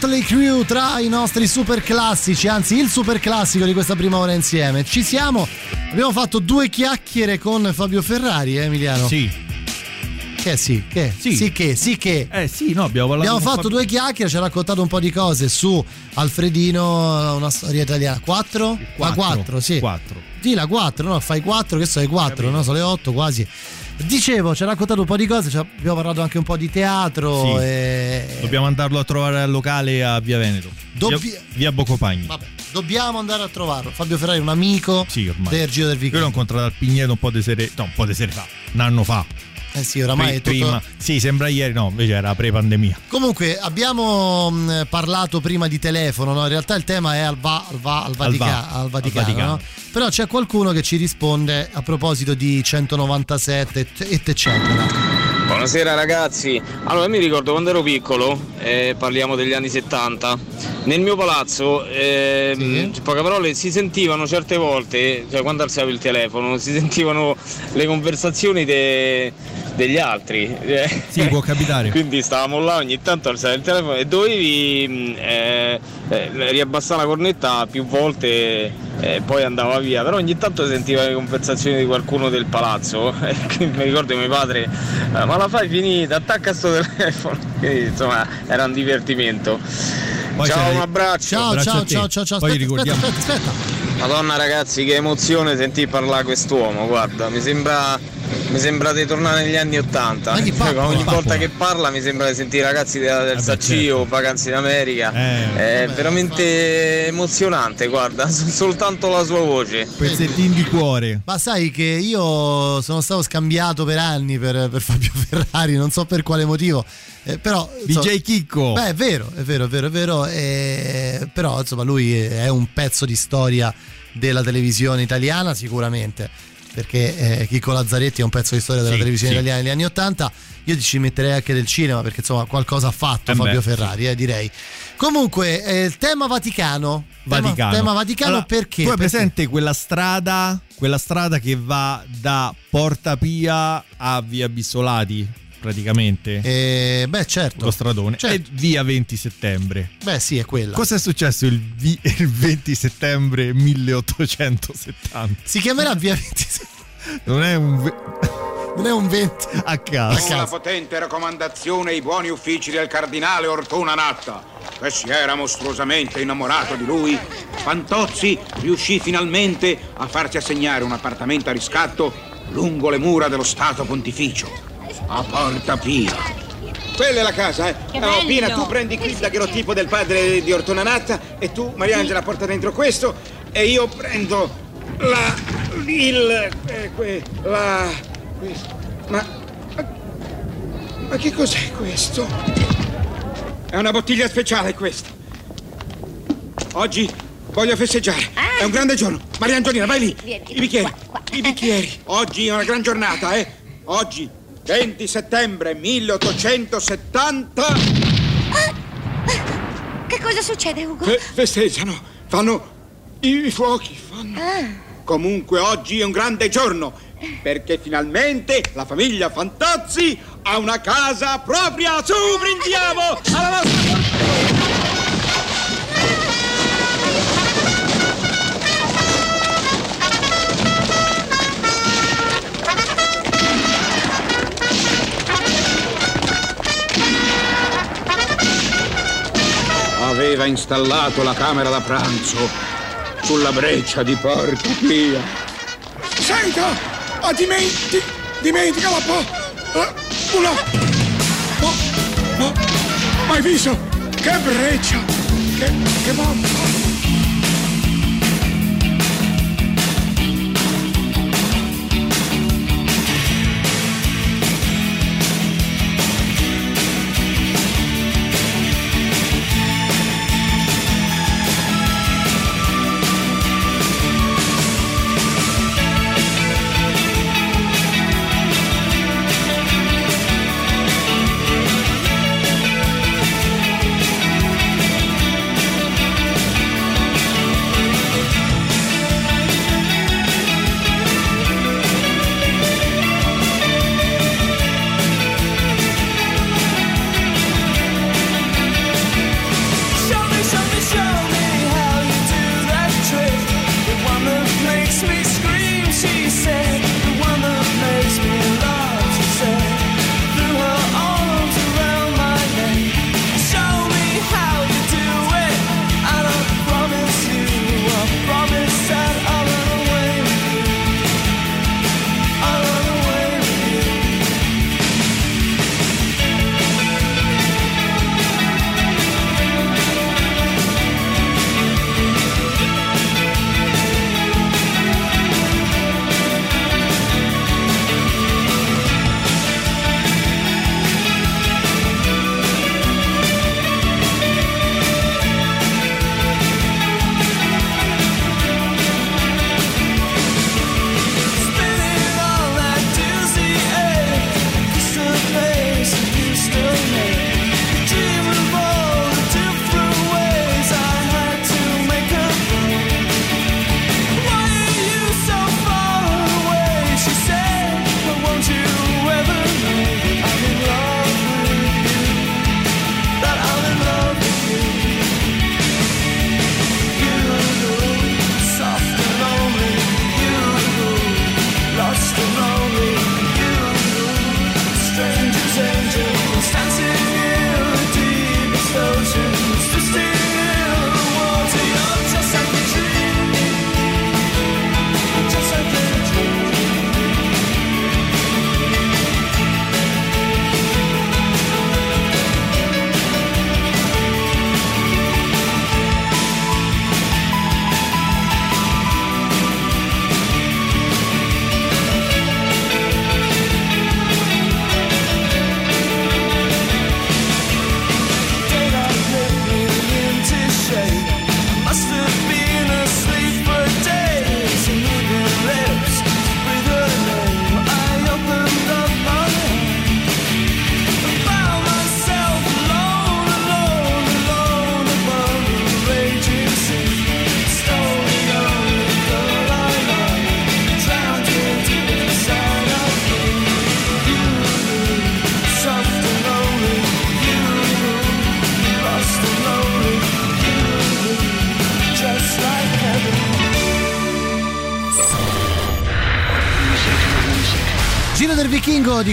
Motley Crew tra i nostri super classici, anzi il super classico di questa prima ora insieme. Ci siamo, abbiamo fatto due chiacchiere con Fabio Ferrari, eh, Emiliano? Sì. Che sì, che? Sì. che, sì che. Eh sì, no, abbiamo Abbiamo fatto Fabio- due chiacchiere, ci ha raccontato un po' di cose su Alfredino, una storia italiana. Quattro? La quattro, sì. Quattro. Sì, la 4, no? Fai 4, che so, le 4, no? Sono le 8 quasi. Dicevo, ci ha raccontato un po' di cose, abbiamo parlato anche un po' di teatro. Sì. E... Dobbiamo andarlo a trovare al locale a Via Veneto. Dobbi- Via, via Bocopagni. Vabbè, dobbiamo andare a trovarlo. Fabio Ferrari è un amico Sì, del Giro del Io Vichingo. l'ho incontrato al Pigneto un po' di sere, no, un po' di sere fa, un anno fa. Eh sì, oramai è Pri- tutto... prima, sì, sembra ieri, no, invece era pre-pandemia. Comunque abbiamo mh, parlato prima di telefono, no? in realtà il tema è al, va- al va- al Vatica- va- al Vaticano, al Vaticano. no? però c'è qualcuno che ci risponde a proposito di 197 et eccetera. Buonasera ragazzi, allora mi ricordo quando ero piccolo, eh, parliamo degli anni 70, nel mio palazzo, ehm, in poche parole, si sentivano certe volte, cioè quando alzavo il telefono, si sentivano le conversazioni de- degli altri. Sì, può capitare. Quindi stavamo là, ogni tanto alzavi il telefono e dovevi mh, eh, eh, riabbassare la cornetta più volte e poi andava via, però ogni tanto sentiva le conversazioni di qualcuno del palazzo, e quindi mi ricordo mio padre, "Eh, ma la fai finita, attacca sto telefono, quindi insomma era un divertimento. Poi ciao, un abbraccio. Ciao, Abbraccio ciao, ciao, ciao, ciao, Poi aspetta, aspetta, ricordiamo- aspetta, aspetta. Madonna ragazzi, che emozione sentir parlare quest'uomo, guarda, mi sembra, mi sembra di tornare negli anni Ottanta. Cioè, ogni volta che parla mi sembra di sentire i ragazzi de- del beh, Saccio, certo. Vacanze in America. Eh. È Vabbè, veramente emozionante, guarda, soltanto la sua voce. Pezzettini di cuore. Ma sai che io sono stato scambiato per anni per, per Fabio Ferrari, non so per quale motivo, eh, però... DJ Chicco. Beh, è vero, è vero, è vero, è vero. eh, però insomma lui è un pezzo di storia della televisione italiana sicuramente. Perché eh, Chicco Lazzaretti è un pezzo di storia della Sì, televisione sì. italiana negli anni Ottanta. Io ci metterei anche del cinema perché insomma qualcosa ha fatto Eh Fabio beh, Ferrari, eh, direi. Comunque, eh, il tema Vaticano. Tema- Vaticano. Tema, Vaticano Allora, perché? Tu hai presente quella strada, quella strada che va da Porta Pia a Via Bissolati, praticamente? Eh, beh, certo. Lo stradone. Certo. E via 20 settembre. Beh, sì, è quella. Cosa è successo il, vi- il 20 settembre 1870? Si chiamerà via 26. Non è un... ve- Non è un 20. a caso. Con la potente raccomandazione e i buoni uffici del cardinale Ortona Natta, che si era mostruosamente innamorato di lui, Fantozzi riuscì finalmente a farsi assegnare un appartamento a riscatto lungo le mura dello Stato Pontificio, a Porta Pia. Quella è la casa, eh? Che No, bello! Pina, tu prendi qui il daguerrotipo del padre di Ortona Natta e tu, Mariangela, porta dentro questo e io prendo la... il... eh, que- la... questo. Ma... ma... ma che cos'è questo? È una bottiglia speciale questa. Oggi voglio festeggiare. È un grande giorno. Maria Antonina, vai lì. I bicchieri. I bicchieri. Oggi è una gran giornata, eh? Oggi, 20 settembre 1870, Che cosa succede, Ugo? fe- festeggiano. Fanno i, fuochi. Fanno. Ah, Comunque oggi è un grande giorno. Perché finalmente la famiglia Fantozzi ha una casa propria. Su, brindiamo alla vostra Aveva installato la camera da pranzo sulla breccia di Porta Pia. Senta! Ah, dimenti, dimentica la po... la- una... Ma, ma, hai visto? Che breccia! Che, che bomba!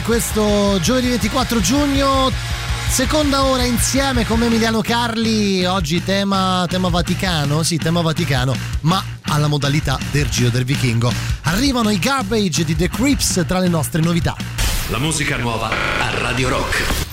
Questo giovedì 24 giugno. Seconda ora insieme con Emiliano Carli. Oggi tema, tema Vaticano, sì, tema Vaticano, ma alla modalità del Giro del Vichingo. Arrivano i garbage di The Crips tra le nostre novità. La musica nuova a Radio Rock.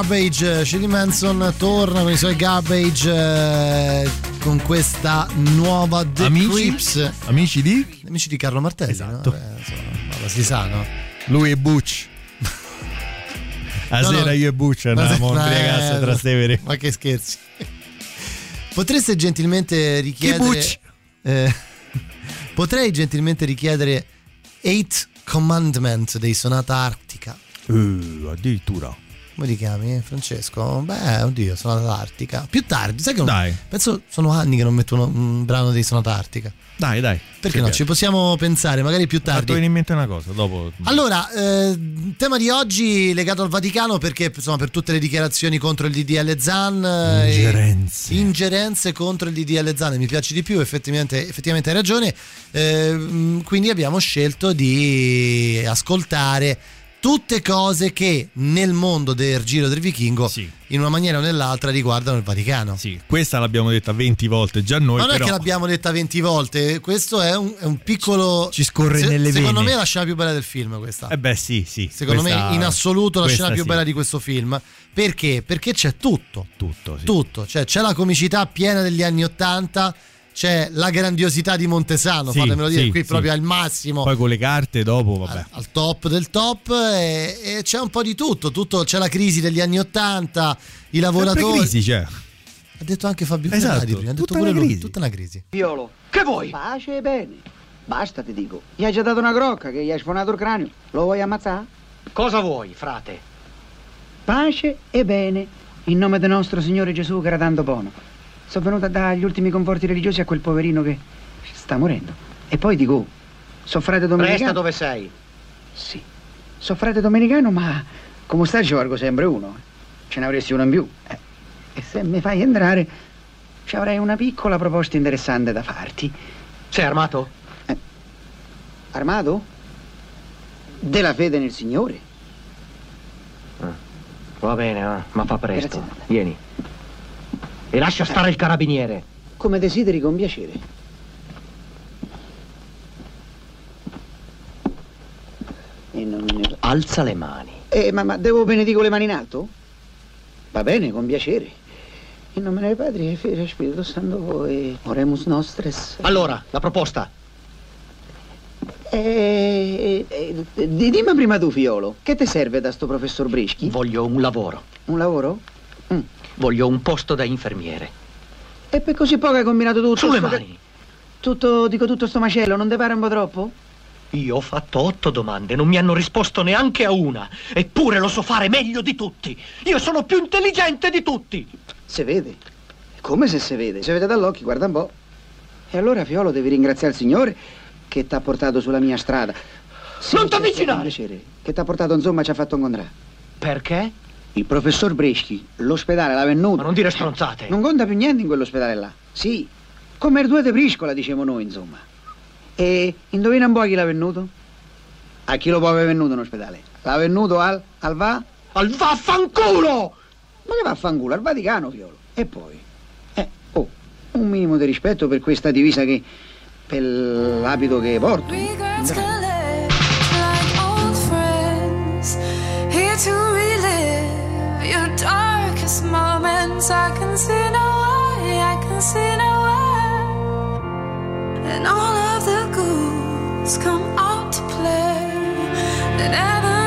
Garbage, Shady Manson torna con i suoi Garbage eh, con questa nuova The Amici? Crips. Amici di? Amici di Carlo Martelli, Esatto. no? Vabbè, insomma, si sa, no? Lui e Butch. A No, no. sera io e Butch andavamo Ma- a eh, tra Stevere. Ma che scherzi. Potreste gentilmente richiedere. Butch? eh, potrei gentilmente richiedere Eight Commandment dei Sonata Arctica. Uh, addirittura. Come ti chiami, Francesco? Beh, oddio, Sonata Arctica. Più tardi, sai che non- Dai. penso sono anni che non metto uno- un brano di Sonata Arctica. Dai, dai. Perché no? Ci possiamo pensare, magari più Mi ha fatto tardi. venire in mente una cosa, dopo... Allora, eh, tema di oggi legato al Vaticano perché insomma per tutte le dichiarazioni contro il DDL Zan eh, Ingerenze. ingerenze contro il DDL Zan mi piace di più, effettivamente, effettivamente hai ragione. Eh, mh, quindi abbiamo scelto di ascoltare tutte cose che nel mondo del Giro del Vichingo in una maniera o nell'altra riguardano il Vaticano. Sì, questa l'abbiamo detta 20 volte già noi. Ma non però... è che l'abbiamo detta 20 volte, questo è un, è un piccolo. Ci scorre nelle Secondo vene. me è la scena più bella del film, questa. Eh beh, sì, sì. Secondo questa- me, in assoluto, la scena più sì. bella di questo film. Perché? Perché c'è tutto. Tutto, sì. Tutto. Cioè, c'è la comicità piena degli anni Ottanta, c'è la grandiosità di Montesano, Sì, fatemelo dire, sì, qui sì. proprio al massimo. Poi con le carte dopo, vabbè. al top del top e, e c'è un po' di tutto, tutto c'è la crisi degli anni Ottanta, i lavoratori. Sempre crisi c'è. Ha detto anche Fabio Esatto, Ferrari prima, ha detto tutta pure una lui, crisi. tutta una crisi. Piolo, che vuoi? Pace e bene. Basta, ti dico. Gli hai già dato una crocca che gli hai sfonato il cranio. Lo vuoi ammazzare? Cosa vuoi, frate? Pace e bene. In nome del nostro Signore Gesù che era tanto buono. Sono venuta a dare gli ultimi conforti religiosi a quel poverino che sta morendo. E poi dico, so frate domenicano. Resta dove sei. Sì. So frate domenicano, ma come sta ci valgo sempre uno. Ce ne avresti uno in più. Eh, E se mi fai entrare, ci avrei una piccola proposta interessante da farti. Sei armato? Armato? Della fede nel Signore. Va bene, ma fa presto. Vieni. E lascia stare il carabiniere. Come desideri con piacere. Ne- Alza le mani. Eh, ma, ma devo benedico le mani in alto? Va bene, con piacere. In nome del Padre, Figlio e Spirito Santo, e oremus nostres. Allora, la proposta. Eh, eh, eh, di- dimmi prima tu, figliolo, che ti serve da sto professor Brischi? Voglio un lavoro. Un lavoro? Voglio un posto da infermiere. E per così poco hai combinato tutto? Sulle sto- mani. Tutto, dico tutto sto macello, non ti pare un po' troppo? Io ho fatto otto domande, non mi hanno risposto neanche a una. Eppure lo so fare meglio di tutti. Io sono più intelligente di tutti. Se vede. Come se si vede? Se vede dall'occhio, guarda un po'. E allora, fiolo, devi ringraziare il Signore che ti ha portato sulla mia strada. Sì, Non con piacere. Che ti ha portato, insomma, ci ha fatto incontrare. Perché? Il professor Breschi, l'ospedale l'ha venuto. Ma non dire stronzate. Non conta più niente in quell'ospedale là. Sì, come il due de briscola, diciamo noi, insomma. E indovina un po' a chi l'ha venuto? A chi lo può aver venuto in ospedale? L'ha venuto al, al va? Al vaffanculo! Ma che vaffanculo? Al Vaticano, fiolo. E poi? Eh, oh, un minimo di rispetto per questa divisa che... per l'abito che porto. Regrets collect like old friends. Here to moments. I can see no way, I can see no way. And all of the ghouls come out to play. And every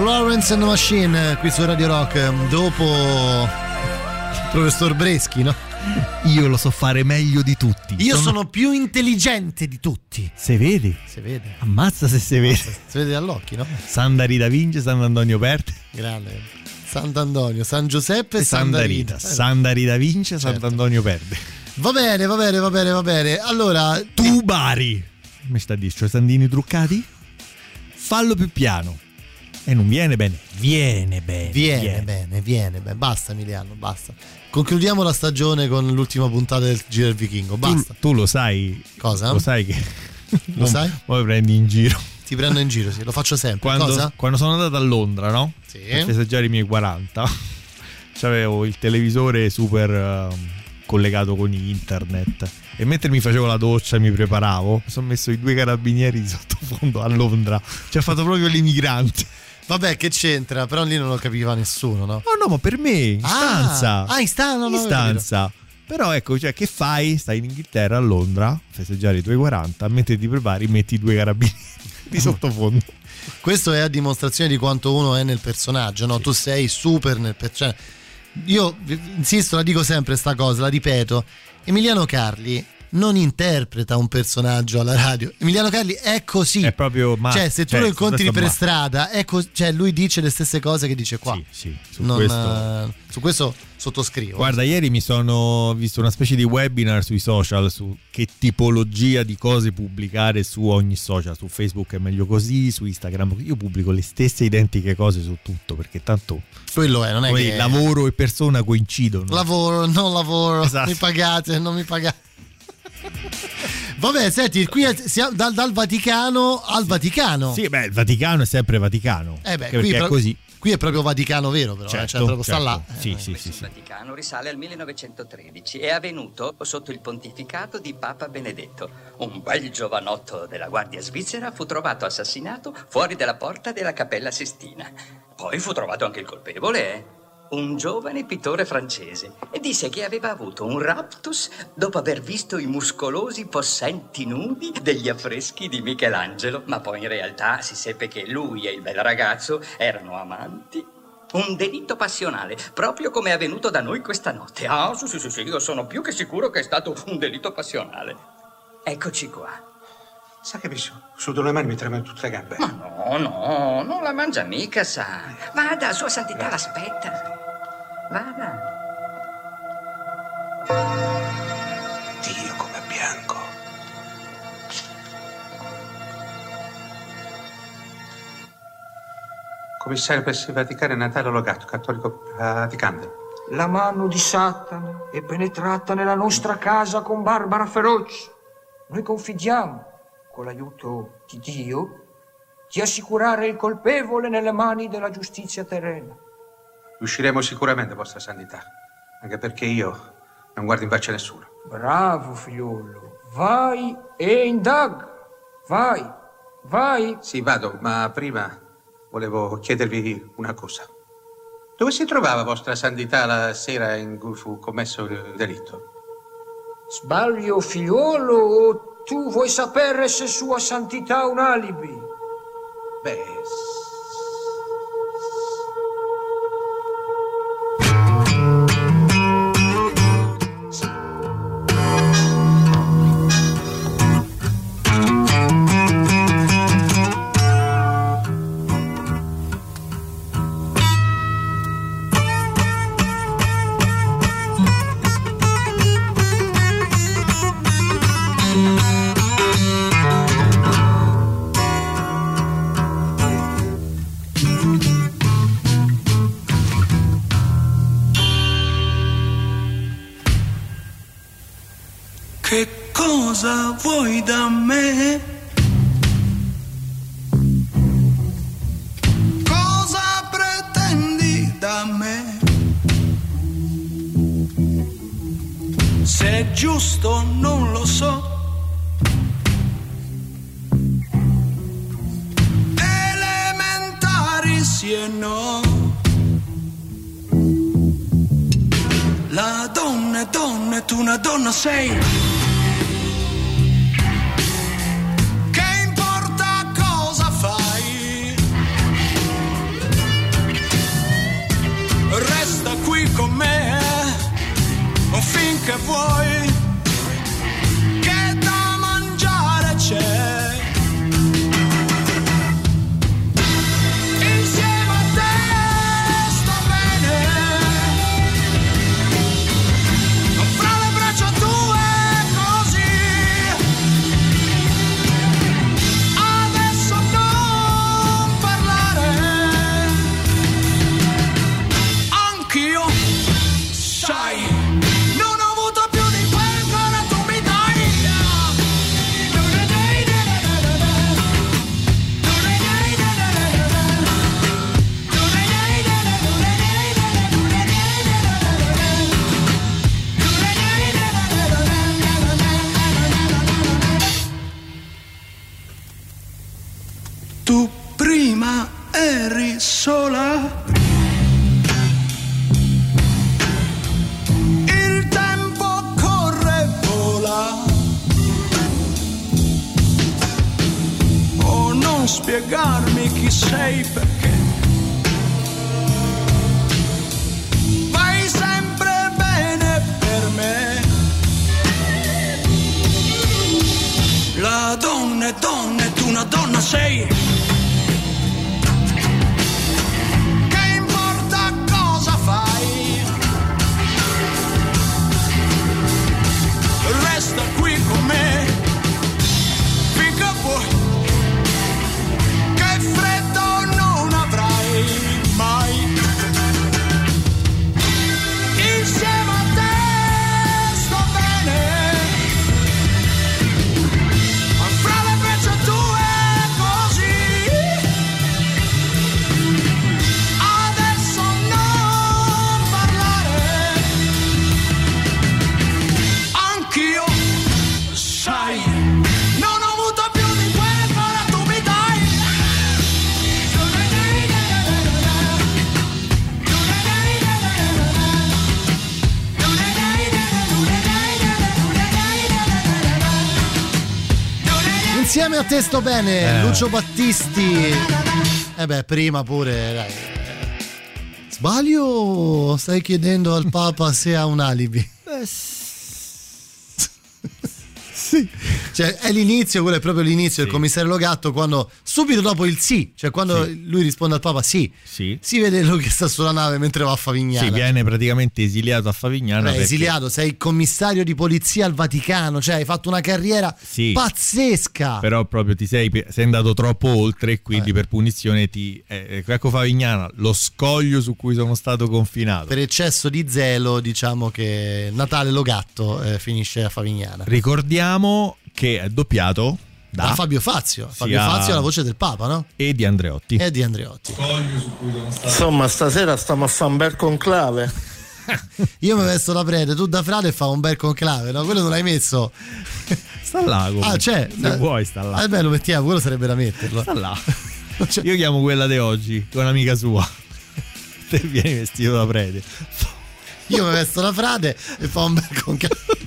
Florence and Machine, qui su Radio Rock, dopo il professor Breschi, no? Io lo so fare meglio di tutti. Io sono più intelligente di tutti. Se vedi? Si vede. Ammazza se si vede. Si vede dall'occhio, no? Sandari da Vinci, Sant'Antonio Perde. Grande. Sant'Antonio, San Giuseppe e Sandarita. Sandarita. Sandari da Vinci, Certo. Sant'Antonio Perde. Va bene, va bene, va bene, va bene. Allora, Tu Bari. Mi sta a dire, cioè Sandini truccati? Fallo più piano. E non viene bene. Viene bene. viene, bene, viene bene. Basta Emiliano, basta. Concludiamo la stagione con l'ultima puntata del Giro del Vichingo, Tu, basta. tu lo sai. Cosa? Lo sai che. Lo sai? Poi prendi in giro. Ti prendo in giro, sì, lo faccio sempre. Quando, Cosa? quando sono andato a Londra, no? Sì. Per festeggiare i miei 40, c'avevo il televisore super ehm, collegato con internet. E mentre mi facevo la doccia e mi preparavo, mi sono messo i due carabinieri di sottofondo a Londra. Ci ha fatto proprio l'immigrante. Vabbè, che c'entra? Però lì non lo capiva nessuno, no? Oh no, ma per me, in stanza. Ah, in stanza, in stanza. Però ecco, cioè, che fai? Stai in Inghilterra, a Londra, a festeggiare i tuoi 40, mentre ti prepari metti i due carabinieri di sottofondo. Questo è a dimostrazione di quanto uno è nel personaggio, no? Tu sei super nel personaggio. Io insisto, la dico sempre sta cosa, la ripeto. Emiliano Carli non interpreta un personaggio alla radio. Emiliano Carli è così. È proprio ma- cioè, se tu cioè, lo incontri per ma- strada, è cos- cioè, lui dice le stesse cose che dice qua. Sì, su Non, questo- eh, su questo sottoscrivo. Guarda, ieri mi sono visto una specie di webinar sui social su che tipologia di cose pubblicare su ogni social. Su Facebook è meglio così, su Instagram. Io pubblico le stesse identiche cose su tutto perché tanto Quello è, non è che lavoro e persona coincidono. lavoro, non lavoro, Esatto. mi pagate, non mi pagate. Vabbè, senti, qui è- siamo dal, dal Vaticano al Vaticano. Sì, beh, il Vaticano è sempre Vaticano. Eh beh, perché qui, è pro- così. qui è proprio Vaticano vero, però, eh, Certo, cioè proprio sta certo. là. Sì, sì, sì, Il sì. Vaticano risale al 1913 e è avvenuto sotto il pontificato di Papa Benedetto. Un bel giovanotto della Guardia Svizzera fu trovato assassinato fuori dalla porta della Cappella Sistina. Poi fu trovato anche il colpevole, eh? Un giovane pittore francese, e disse che aveva avuto un raptus dopo aver visto i muscolosi possenti nudi degli affreschi di Michelangelo, ma poi in realtà si seppe che lui e il bel ragazzo erano amanti. Un delitto passionale, proprio come è avvenuto da noi questa notte. Ah, sì, sì, sì, sì, io sono più che sicuro che è stato un delitto passionale. Eccoci qua. Sa che mi su- sudo le mani mi tremano tutte le gambe. Ma no, no, non la mangia mica, sa. Vada, sua santità l'aspetta. Vada. Dio come bianco. Commissario per il Vaticano Natale Logato, cattolico praticante. La mano di Satana è penetrata nella nostra casa con barbara feroce. Noi confidiamo, con l'aiuto di Dio, di assicurare il colpevole nelle mani della giustizia terrena. Riusciremo sicuramente, Vostra Santità. Anche perché io non guardo in faccia nessuno. Bravo figliolo, vai e indaga. Vai, vai. Sì, vado, ma prima volevo chiedervi una cosa. Dove si trovava Vostra Santità la sera in cui fu commesso il delitto? Sbaglio figliolo o tu vuoi sapere se sua santità ha un alibi? Beh, tu una donna sei. Te sto bene, Eh. Lucio Battisti. Eh beh, prima pure, dai. Sbaglio o stai chiedendo al Papa se ha un alibi? Cioè, è l'inizio, quello è proprio l'inizio del commissario Logatto quando subito dopo il sì, cioè quando lui risponde al Papa sì, Sì. si vede lui che sta sulla nave mentre va a Favignana. Sì, viene praticamente esiliato a Favignana. Beh, perché- esiliato, sei commissario di polizia al Vaticano, cioè hai fatto una carriera Sì. pazzesca. Però proprio ti sei, sei andato troppo oltre e quindi per punizione ti... Eh, ecco Favignana, lo scoglio su cui sono stato confinato. Per eccesso di zelo, diciamo che Natale Logatto eh, finisce a Favignana. Ricordiamo che è doppiato da, Da Fabio Fazio. Fabio sia- Fazio è la voce del Papa, no? e di Andreotti. E di Andreotti. Insomma, stasera stiamo a fare un bel conclave. Io mi vesto da prete, tu da frate e fa un bel conclave, no? Quello non l'hai messo. Sta là comunque. Ah, c'è. Se vuoi sta là. Eh beh, lo mettiamo, quello sarebbe da metterlo. Sta là. Io chiamo quella di oggi, è un'amica sua. Te vieni vestito da prete. Io mi vesto da frate e fa un bel conclave.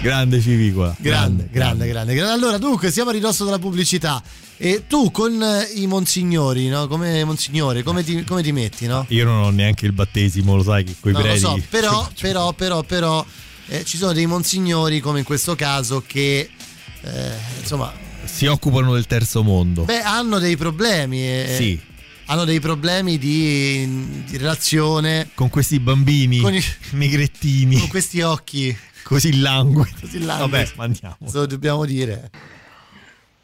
Grande civicola. Grande, grande, grande, grande. Allora, dunque, siamo a ridosso della pubblicità. E tu con eh, i monsignori, no? Come monsignore, come ti, come ti metti, no? Io non ho neanche il battesimo, lo sai che coi No, lo preti. so, però, però, però, però, eh, ci sono dei monsignori, come in questo caso, che eh, insomma, Si occupano del terzo mondo. beh, hanno dei problemi. eh, Sì. Hanno dei problemi di, di relazione Con questi bambini Con i- negrettini. con questi occhi. Così languidi. Così languidi. Vabbè, mandiamo. Lo dobbiamo dire.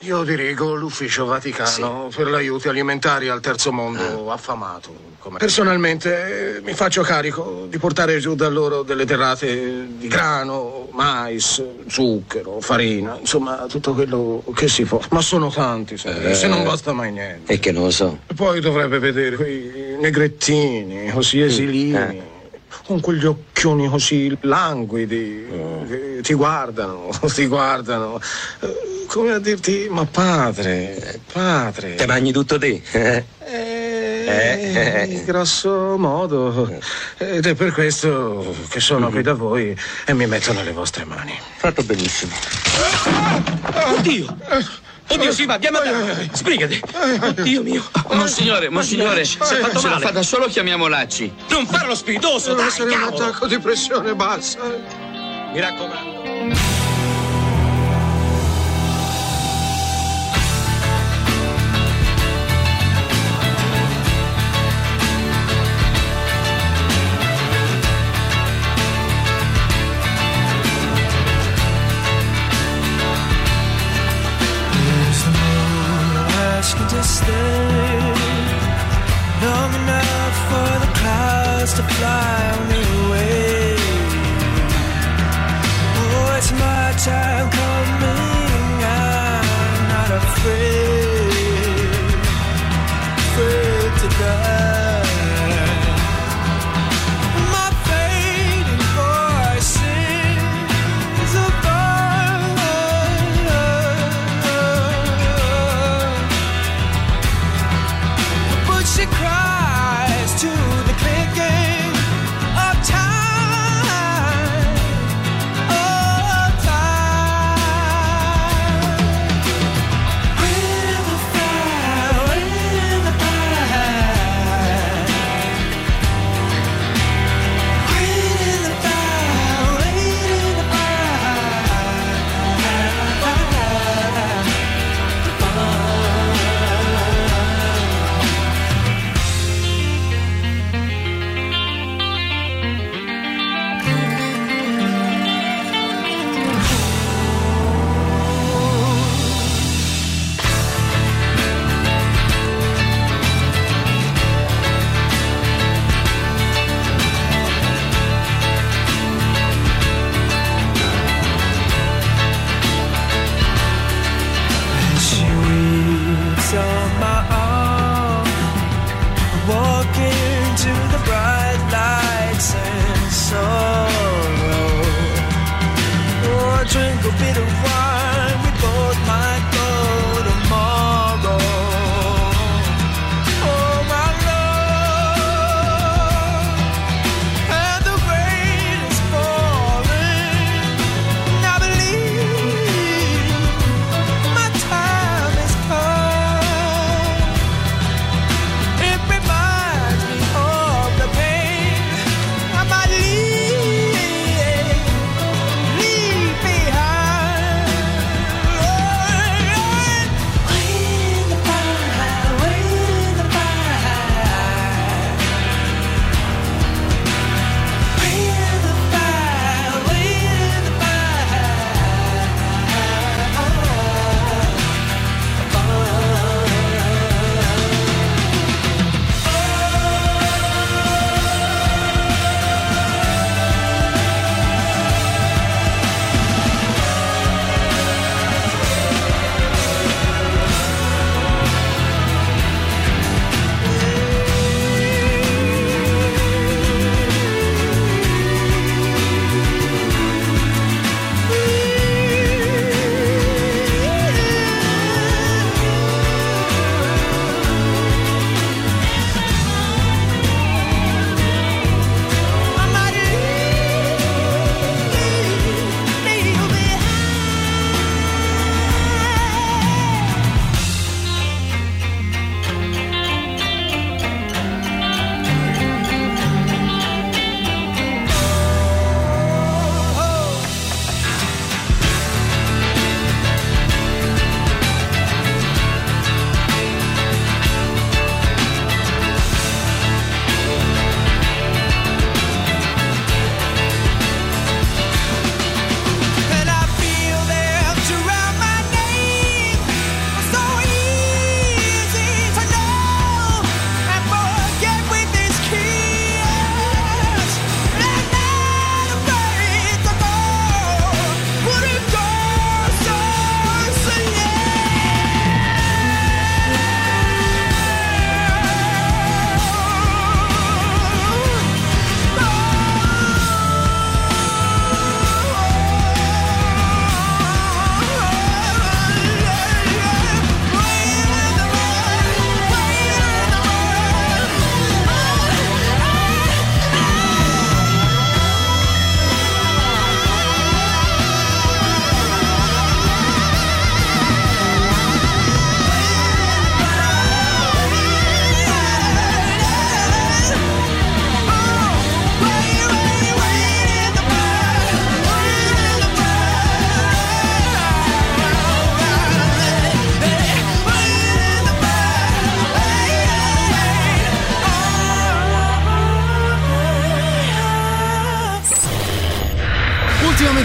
Io dirigo l'ufficio Vaticano per l'aiuto alimentari al terzo mondo affamato. come- Personalmente eh, mi faccio carico di portare giù da loro delle derrate di grano, mais, zucchero, farina, insomma tutto quello che si può. Ma sono tanti, Eh. se non basta mai niente. E che non lo so. E Poi dovrebbe vedere quei negrettini così esilini. Eh. Con quegli occhioni così languidi Mm. che ti guardano, ti guardano. Eh, Come a dirti, ma padre, padre. Te mangi tutto te. Eh? Eh, in grosso modo. Ed è per questo che sono qui da voi e mi metto nelle vostre mani. Fatto benissimo. Oddio! Oddio, sì, ma andiamo a Sbrigati. Oddio mio. Monsignore, monsignore, Si se è fatto male. fa da solo chiamiamo Lacci. Non farlo spiritoso, Deve dai, essere un attacco di pressione bassa. Mi raccomando.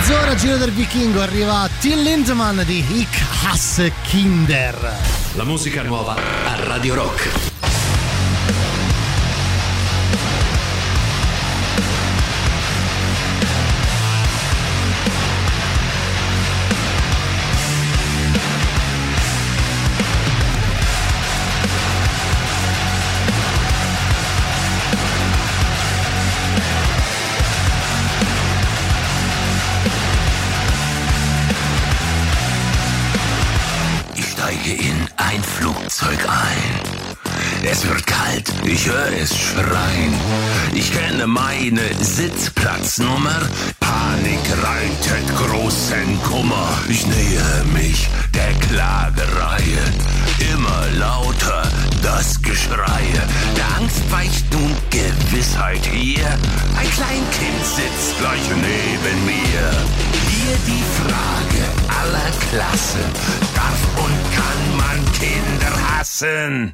Ancora Giro del Vichingo, arriva Till Lindemann di Ich hasse Kinder. La musica nuova a Radio Rock. Schreien. Ich kenne meine Sitzplatznummer. Panik reitet großen Kummer. Ich nähe mich der Klagereihe. Immer lauter das Geschreie. Der Angst weicht nun Gewissheit hier. Ein Kleinkind sitzt gleich neben mir. Hier die Frage aller Klasse. Darf und kann man Kinder hassen?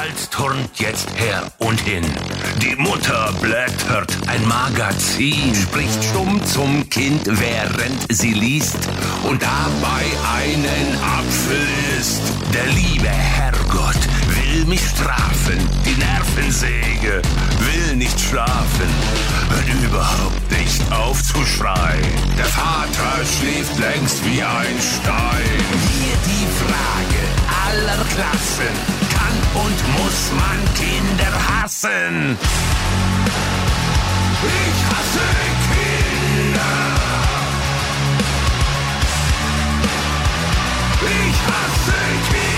Schreihals turnt jetzt her und hin. Die Mutter blättert ein Magazin, spricht stumm zum Kind, während sie liest und dabei einen Apfel isst. Der liebe Herrgott will mich strafen, die Nervensäge will nicht schlafen, hört überhaupt nicht auf zu schreien. Der Vater schläft längst wie ein Stein. Hier die Frage aller Klassen, kann und muss man Kinder hassen? Ich hasse Kinder. Ich hasse Kinder.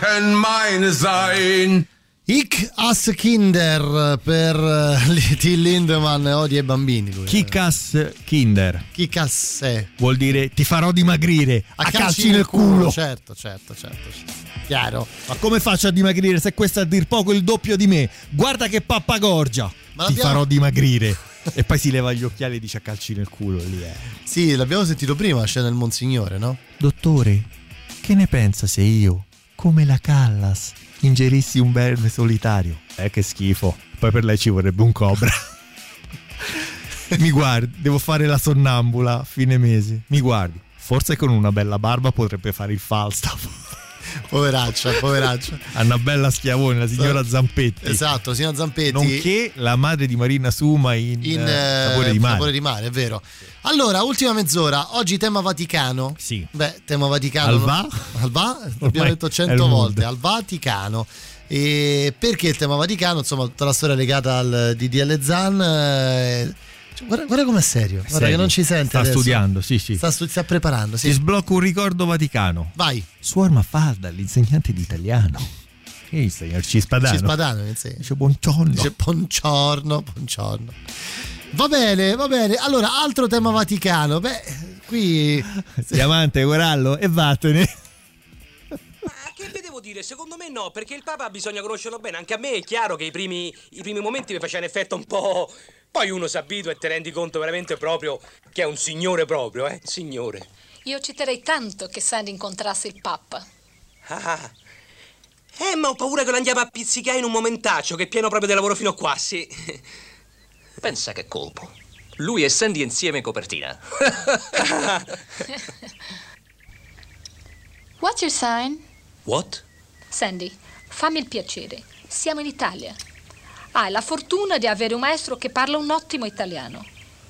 Sollten meine sein. Ich hasse Kinder per eh, Till Lindemann odia i bambini lui. Kikas Kinder. Chickasse. Vuol dire ti farò dimagrire a, A calci nel culo. Certo, certo, certo. Chiaro. Ma come faccio a dimagrire se questo è a dir poco il doppio di me? Guarda che pappagorgia. Ma Ti farò dimagrire. e poi si leva gli occhiali e dice a calci nel culo lì eh. Sì, l'abbiamo sentito prima, scena del Monsignore, no? Dottore, che ne pensa se io, come la Callas, ingerissi un verme solitario? Eh, che schifo. Poi per lei ci vorrebbe un cobra. Mi guardi, devo fare la sonnambula a fine mese. Mi guardi, forse con una bella barba potrebbe fare il Falstaff. Poveraccia, poveraccia. Annabella Schiavone, la signora Zampetti. Esatto, signora Zampetti. Nonché la madre di Marina Suma in, in eh, eh, Sapore di Mare. Sapore di mare, è vero. Allora, ultima mezz'ora. Oggi tema Vaticano. Sì. Beh, tema Vaticano. Al va? Al va? L'abbiamo detto cento volte. Al Vaticano. E perché il tema Vaticano? Insomma, tutta la storia legata al DDL Zan. eh, Guarda, guarda com'è serio. Guarda Serio. che non ci sente. Sta adesso. studiando, sì, sì. Sta, stu- sta preparando. Ti Sì. sblocco un ricordo vaticano. Vai. Suor Mafalda, l'insegnante di italiano. Che il Cispadano? Cispadano mi insegna. Dice buongiorno. Dice buongiorno, buongiorno. Va bene, va bene. Allora, altro tema Vaticano. Beh, qui. Diamante, corallo e vattene. Che vi devo dire? Secondo me no, perché il Papa bisogna conoscerlo bene. Anche a me è chiaro che i primi, i primi momenti mi facevano effetto un po'. Poi uno si abitua e ti rendi conto veramente proprio che è un signore proprio, eh? Signore. Io ci terrei tanto che Sandy incontrasse il Papa. Ah. Eh, ma ho paura che lo andiamo a pizzicare in un momentaccio, che è pieno proprio di lavoro fino a qua, sì. Pensa che colpo. Lui e Sandy insieme in copertina. What's your sign? What? Sandy, fammi il piacere. Siamo in Italia. Hai la fortuna di avere un maestro che parla un ottimo italiano.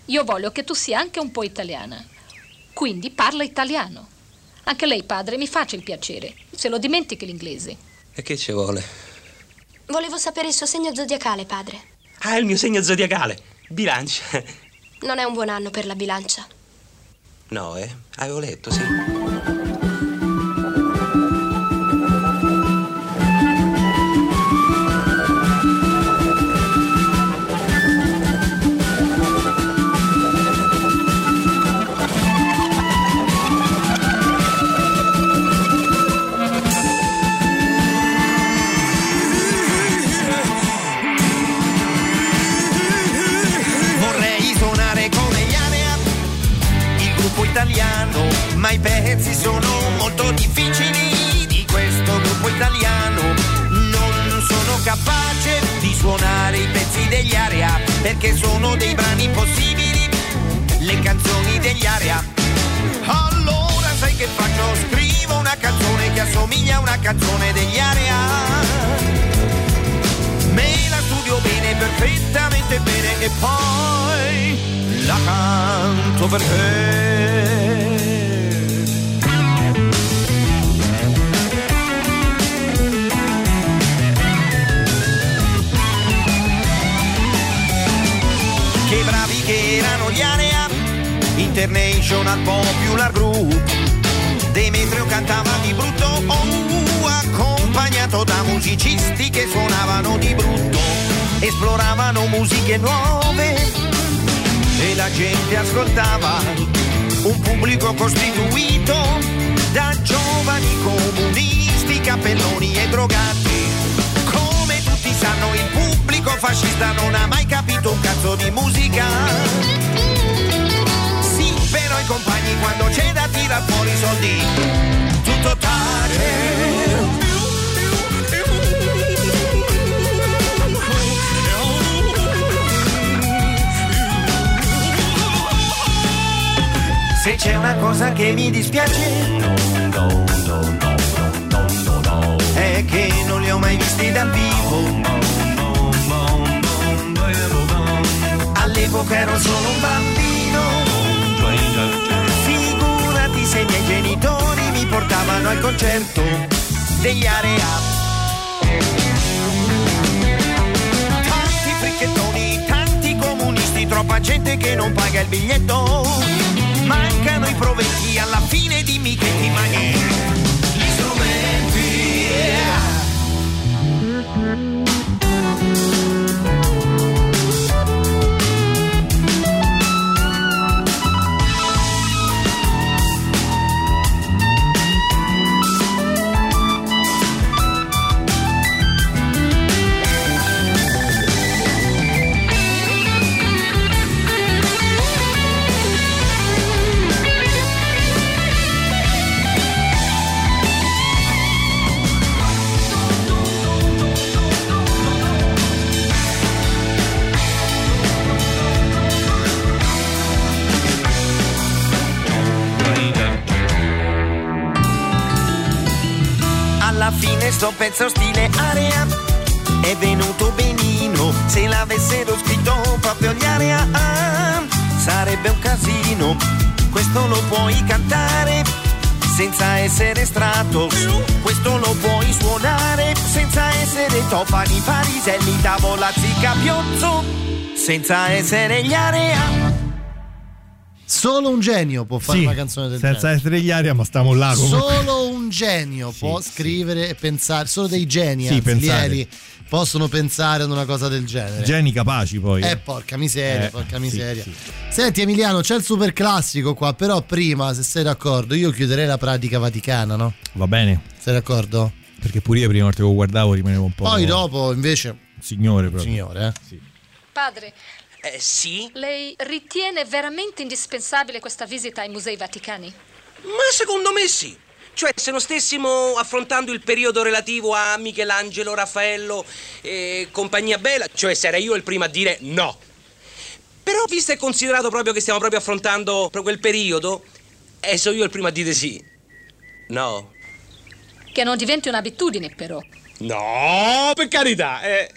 Io voglio che tu sia anche un po' italiana. Quindi parla italiano. Anche lei, padre, mi faccia il piacere. Se lo dimentichi l'inglese. E che ci vuole? Volevo sapere il suo segno zodiacale, padre. Ah, è il mio segno zodiacale. Bilancia. Non è un buon anno per la bilancia. No, eh? Avevo letto, sì. Questo lo puoi cantare senza essere stratos. Questo lo puoi suonare senza essere Stofani, Pariselli, Tavola, Zicca, Piozzo, senza essere gli area. Solo un genio può fare Sì, una canzone del senza genere. essere gli aria, ma stiamo là comunque. Solo un genio può scrivere e pensare, solo dei geni, Sì, anzi, lieri, possono pensare ad una cosa del genere. Geni capaci poi. Eh, porca miseria, Eh, porca sì, miseria. sì. Senti Emiliano, c'è il super classico qua, però prima, se sei d'accordo, io chiuderei la pratica vaticana, no? Va bene. Sei d'accordo? Perché pure io prima volta che lo guardavo rimanevo un po'. Poi dopo, invece, Signore proprio. signore, eh? Padre, Eh, sì? lei ritiene veramente indispensabile questa visita ai musei vaticani? Ma secondo me sì. Cioè, se non stessimo affrontando il periodo relativo a Michelangelo, Raffaello e compagnia bella, cioè era io il primo a dire no. Però, visto e considerato proprio che stiamo proprio affrontando quel periodo, eh, sono io il primo a dire sì. No. Che non diventi un'abitudine, però. No, per carità. Eh.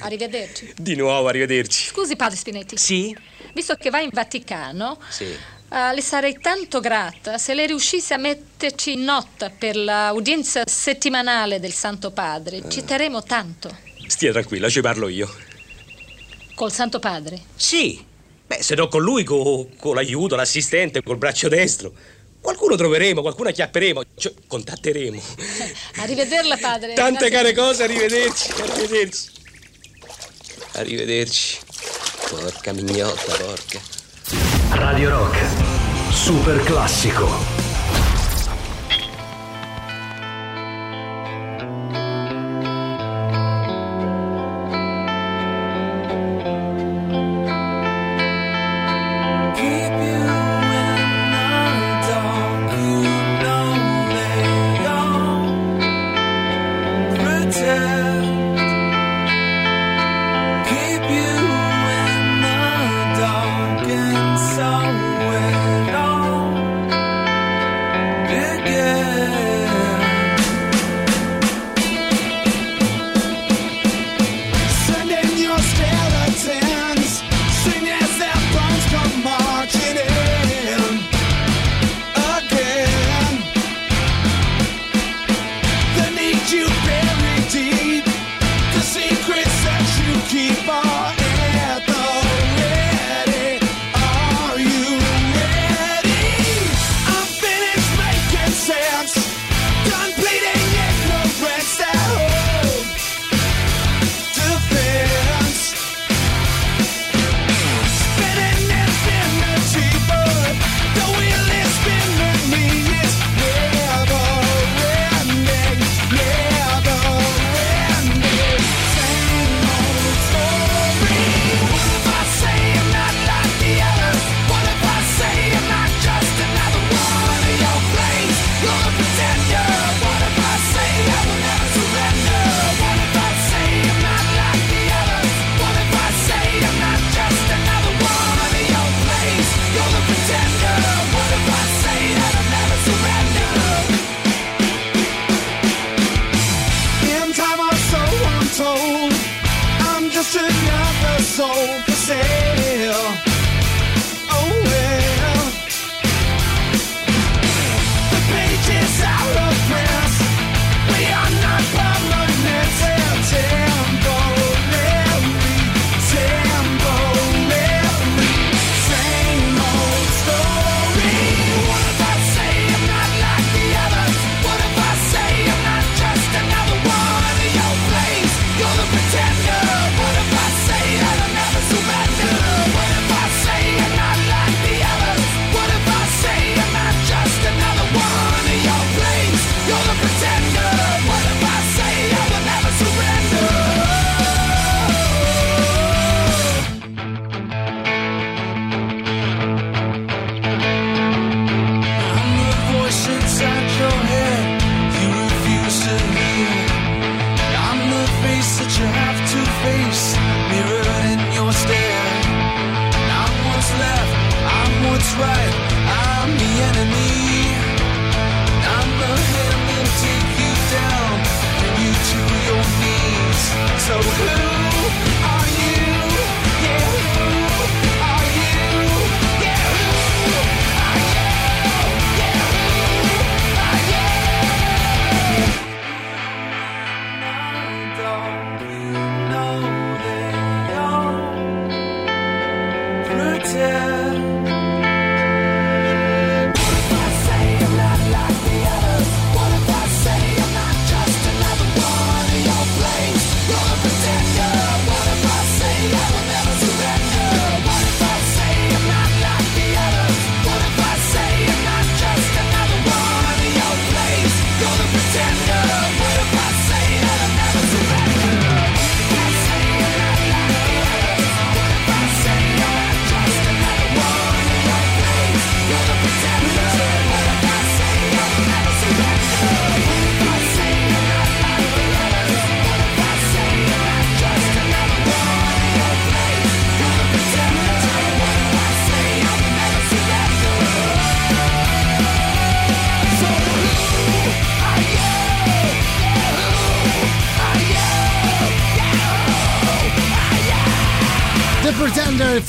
Arrivederci. Di nuovo, arrivederci. Scusi, padre Spinetti. Sì? Visto che va in Vaticano, Sì. eh, le sarei tanto grata se lei riuscisse a metterci in nota per l'udienza settimanale del Santo Padre. Ci terremo tanto. Stia tranquilla, ci parlo io. Col Santo Padre. Sì. Beh, se no con lui, co- con l'aiuto, l'assistente, col braccio destro. Qualcuno troveremo, qualcuno acchiapperemo, cioè contatteremo. Arrivederla, padre. Tante Grazie. care cose, arrivederci, arrivederci. Arrivederci. Porca mignotta, porca. Radio Rock, super classico.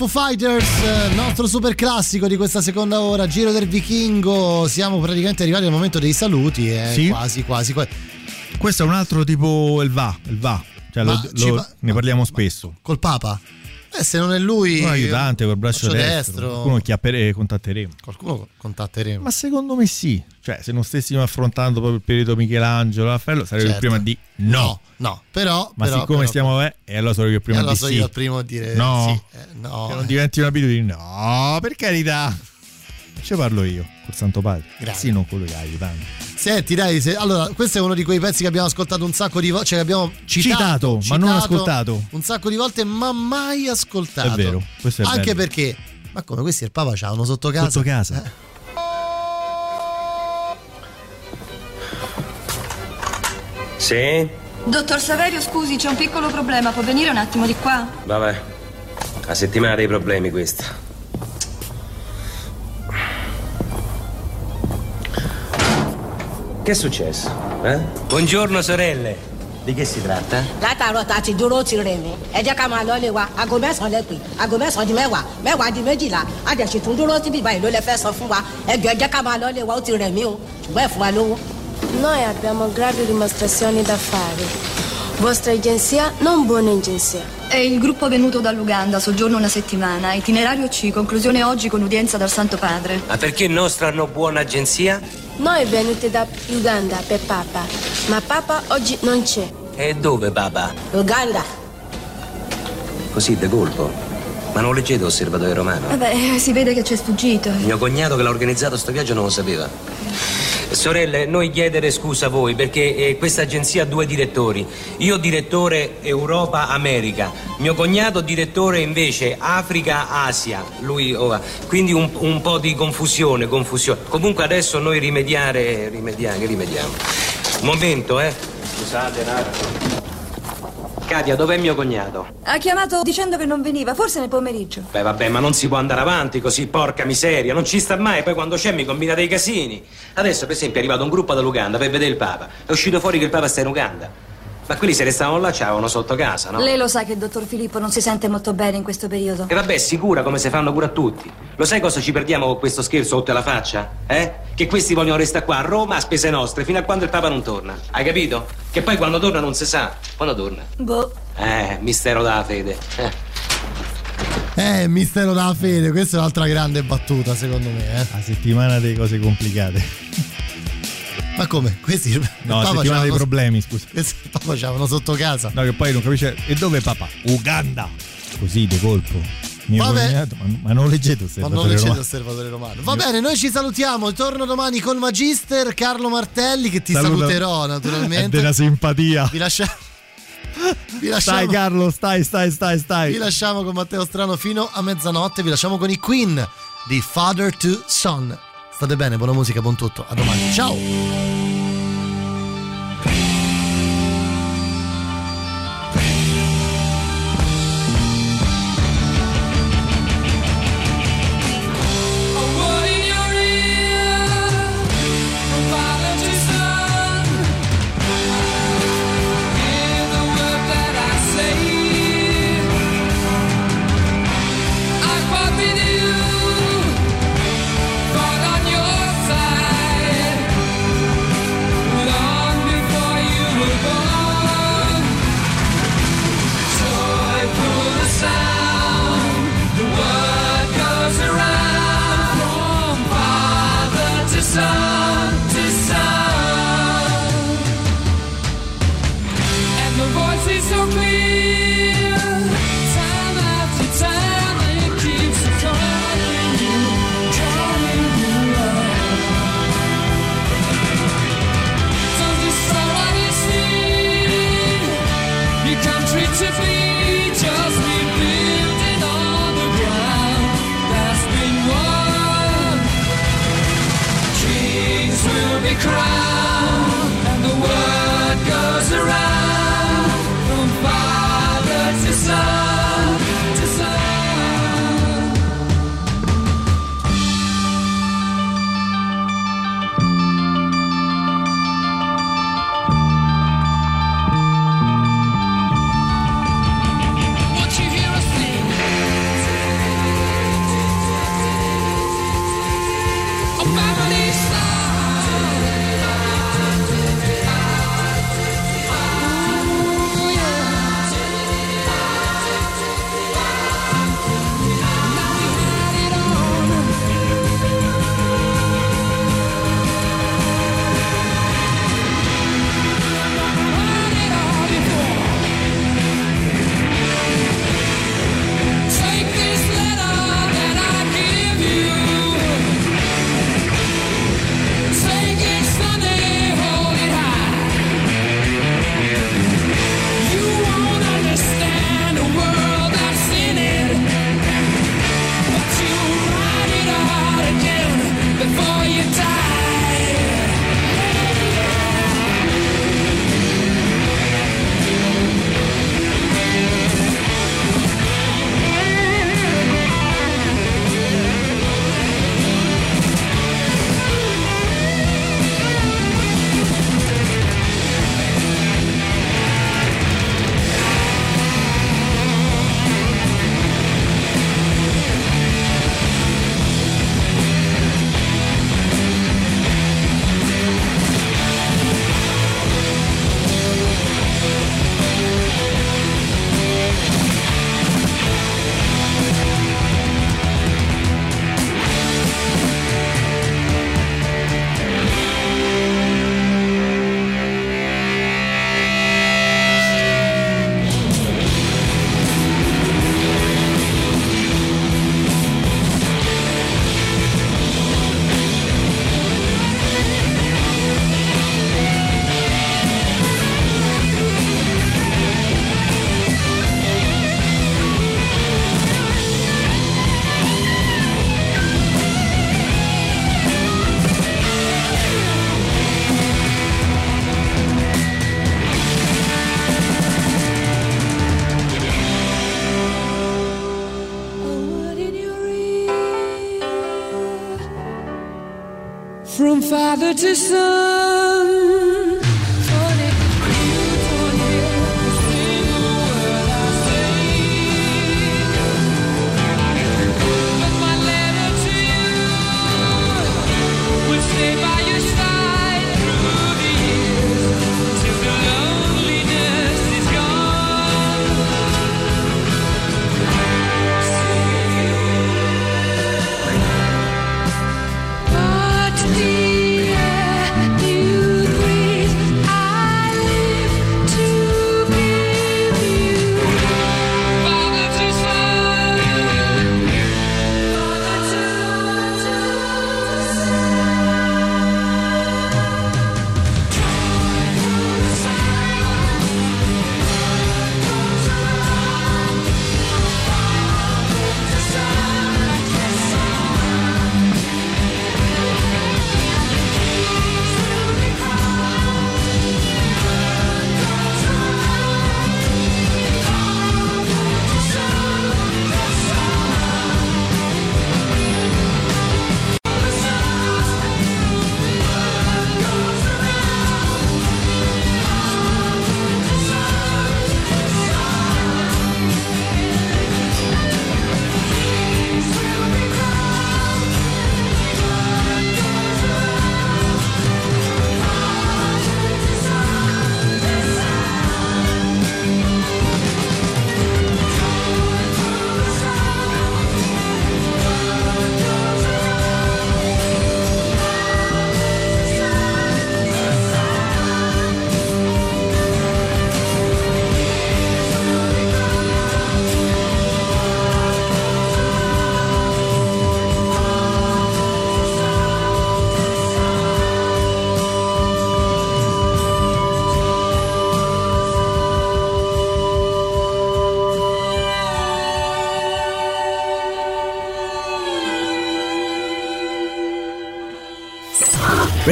Foo Fighters, eh, nostro super classico di questa seconda ora, Giro del Vichingo. Siamo praticamente arrivati al momento dei saluti. Eh, Sì. Quasi, quasi, quasi. Questo è un altro tipo il va, il va. Cioè, lo- lo- va- ne parliamo spesso. Col Papa? Eh, se non è lui. Un aiutante col braccio, braccio destro. destro. Qualcuno chiappere- contatteremo. Qualcuno contatteremo. Ma secondo me sì. Cioè, se non stessimo affrontando proprio il periodo Michelangelo, Raffaello, sarei il Certo. primo a dire no. No, però. Ma però, siccome però- stiamo eh, e allora sono io il primo allora a dire sono sì. io il primo a dire no. sì. Eh, no, Che non eh. diventi un'abitudine. No, per carità. Ci parlo io, col Santo Padre. Grazie. Sì, non quello che aiutante. Senti, dai, se- allora, questo è uno di quei pezzi che abbiamo ascoltato un sacco di volte, cioè che abbiamo citato, Citato, ma non ascoltato. Un sacco di volte, ma mai ascoltato. È vero, questo è Anche bello. perché, ma come questi il Papa c'ha uno sotto casa? Sotto casa. Eh. Sì? Dottor Saverio, scusi, c'è un piccolo problema. Può venire un attimo di qua? Vabbè. La settimana dei problemi questa. Che è successo? Eh? Buongiorno sorelle. Di che si tratta? látàárọ̀ tá a ti dúró ti rẹ̀ mí ẹ jẹ́ ká máa lọ́lé wa aago mẹ́sàn-án lẹ pè aago mẹ́sàn-án di mẹ́wàá mẹ́wàá di méjìlá a dẹ̀ sì tún dúró síbi ìbáyìí ló lẹ fẹ́ sọ fún wa ẹ jọ ẹ jẹ́ ká máa lọ́lé wa ó ti rẹ̀ mí o ṣùgbọ́n ẹ fún wa lówó. Noi abbiamo gravi dimostrazioni da fare. Vostra agenzia non buona agenzia. È il gruppo venuto dall'Uganda, soggiorno una settimana. Itinerario C, conclusione oggi con udienza dal Santo Padre. Ma perché nostra hanno buona agenzia? Noi venuti da Uganda per Papa, ma Papa oggi non c'è. E dove, papà? Uganda. Così, de colpo. Ma non leggete Osservatore Romano? Vabbè, si vede che c'è sfuggito. Mio cognato che l'ha organizzato sto viaggio non lo sapeva. Sorelle, noi chiedere scusa a voi perché eh, questa agenzia ha due direttori. Io direttore Europa-America, mio cognato direttore invece Africa-Asia. Lui, oh, quindi un, un po' di confusione, confusione. Comunque adesso noi rimediare, rimediamo, rimediamo. Momento, eh. Scusate, un attimo. Katia, dov'è mio cognato? Ha chiamato dicendo che non veniva, forse nel pomeriggio. Beh, vabbè, ma non si può andare avanti così, porca miseria, non ci sta mai, poi quando c'è mi combina dei casini. Adesso, per esempio, è arrivato un gruppo dall'Uganda per vedere il Papa. È uscito fuori che il Papa sta in Uganda. Ma quelli se restavano là, c'avevano sotto casa, no? Lei lo sa che il dottor Filippo non si sente molto bene in questo periodo. E vabbè, sicura come se fanno pure a tutti. Lo sai cosa ci perdiamo con questo scherzo sotto la faccia? Eh? Che questi vogliono restare qua a Roma a spese nostre fino a quando il Papa non torna. Hai capito? Che poi quando torna non si sa. Quando torna? Boh. Eh, mistero della fede. Eh. Eh, mistero della fede, questa è un'altra grande battuta, secondo me. Eh. La settimana delle cose complicate. Ma come? Questi No, settimana c'ha dei problemi, scusa. Questi il Papa c'avano sotto casa. No, che poi non capisce. E dove papà? Uganda. Così, di colpo. Vabbè. ma, non leggete Osservatore non leggete Romano. Osservatore Romano. Va bene, noi ci salutiamo. Torno domani col Magister Carlo Martelli che ti Saluta- saluterò È naturalmente. della simpatia. Vi lasciamo. Vi lasciamo, Stai Carlo, stai, stai, stai, stai. vi lasciamo con Matteo Strano fino a mezzanotte. Vi lasciamo con i Queen di Father to Son. State bene, buona musica, buon tutto. A domani. Ciao.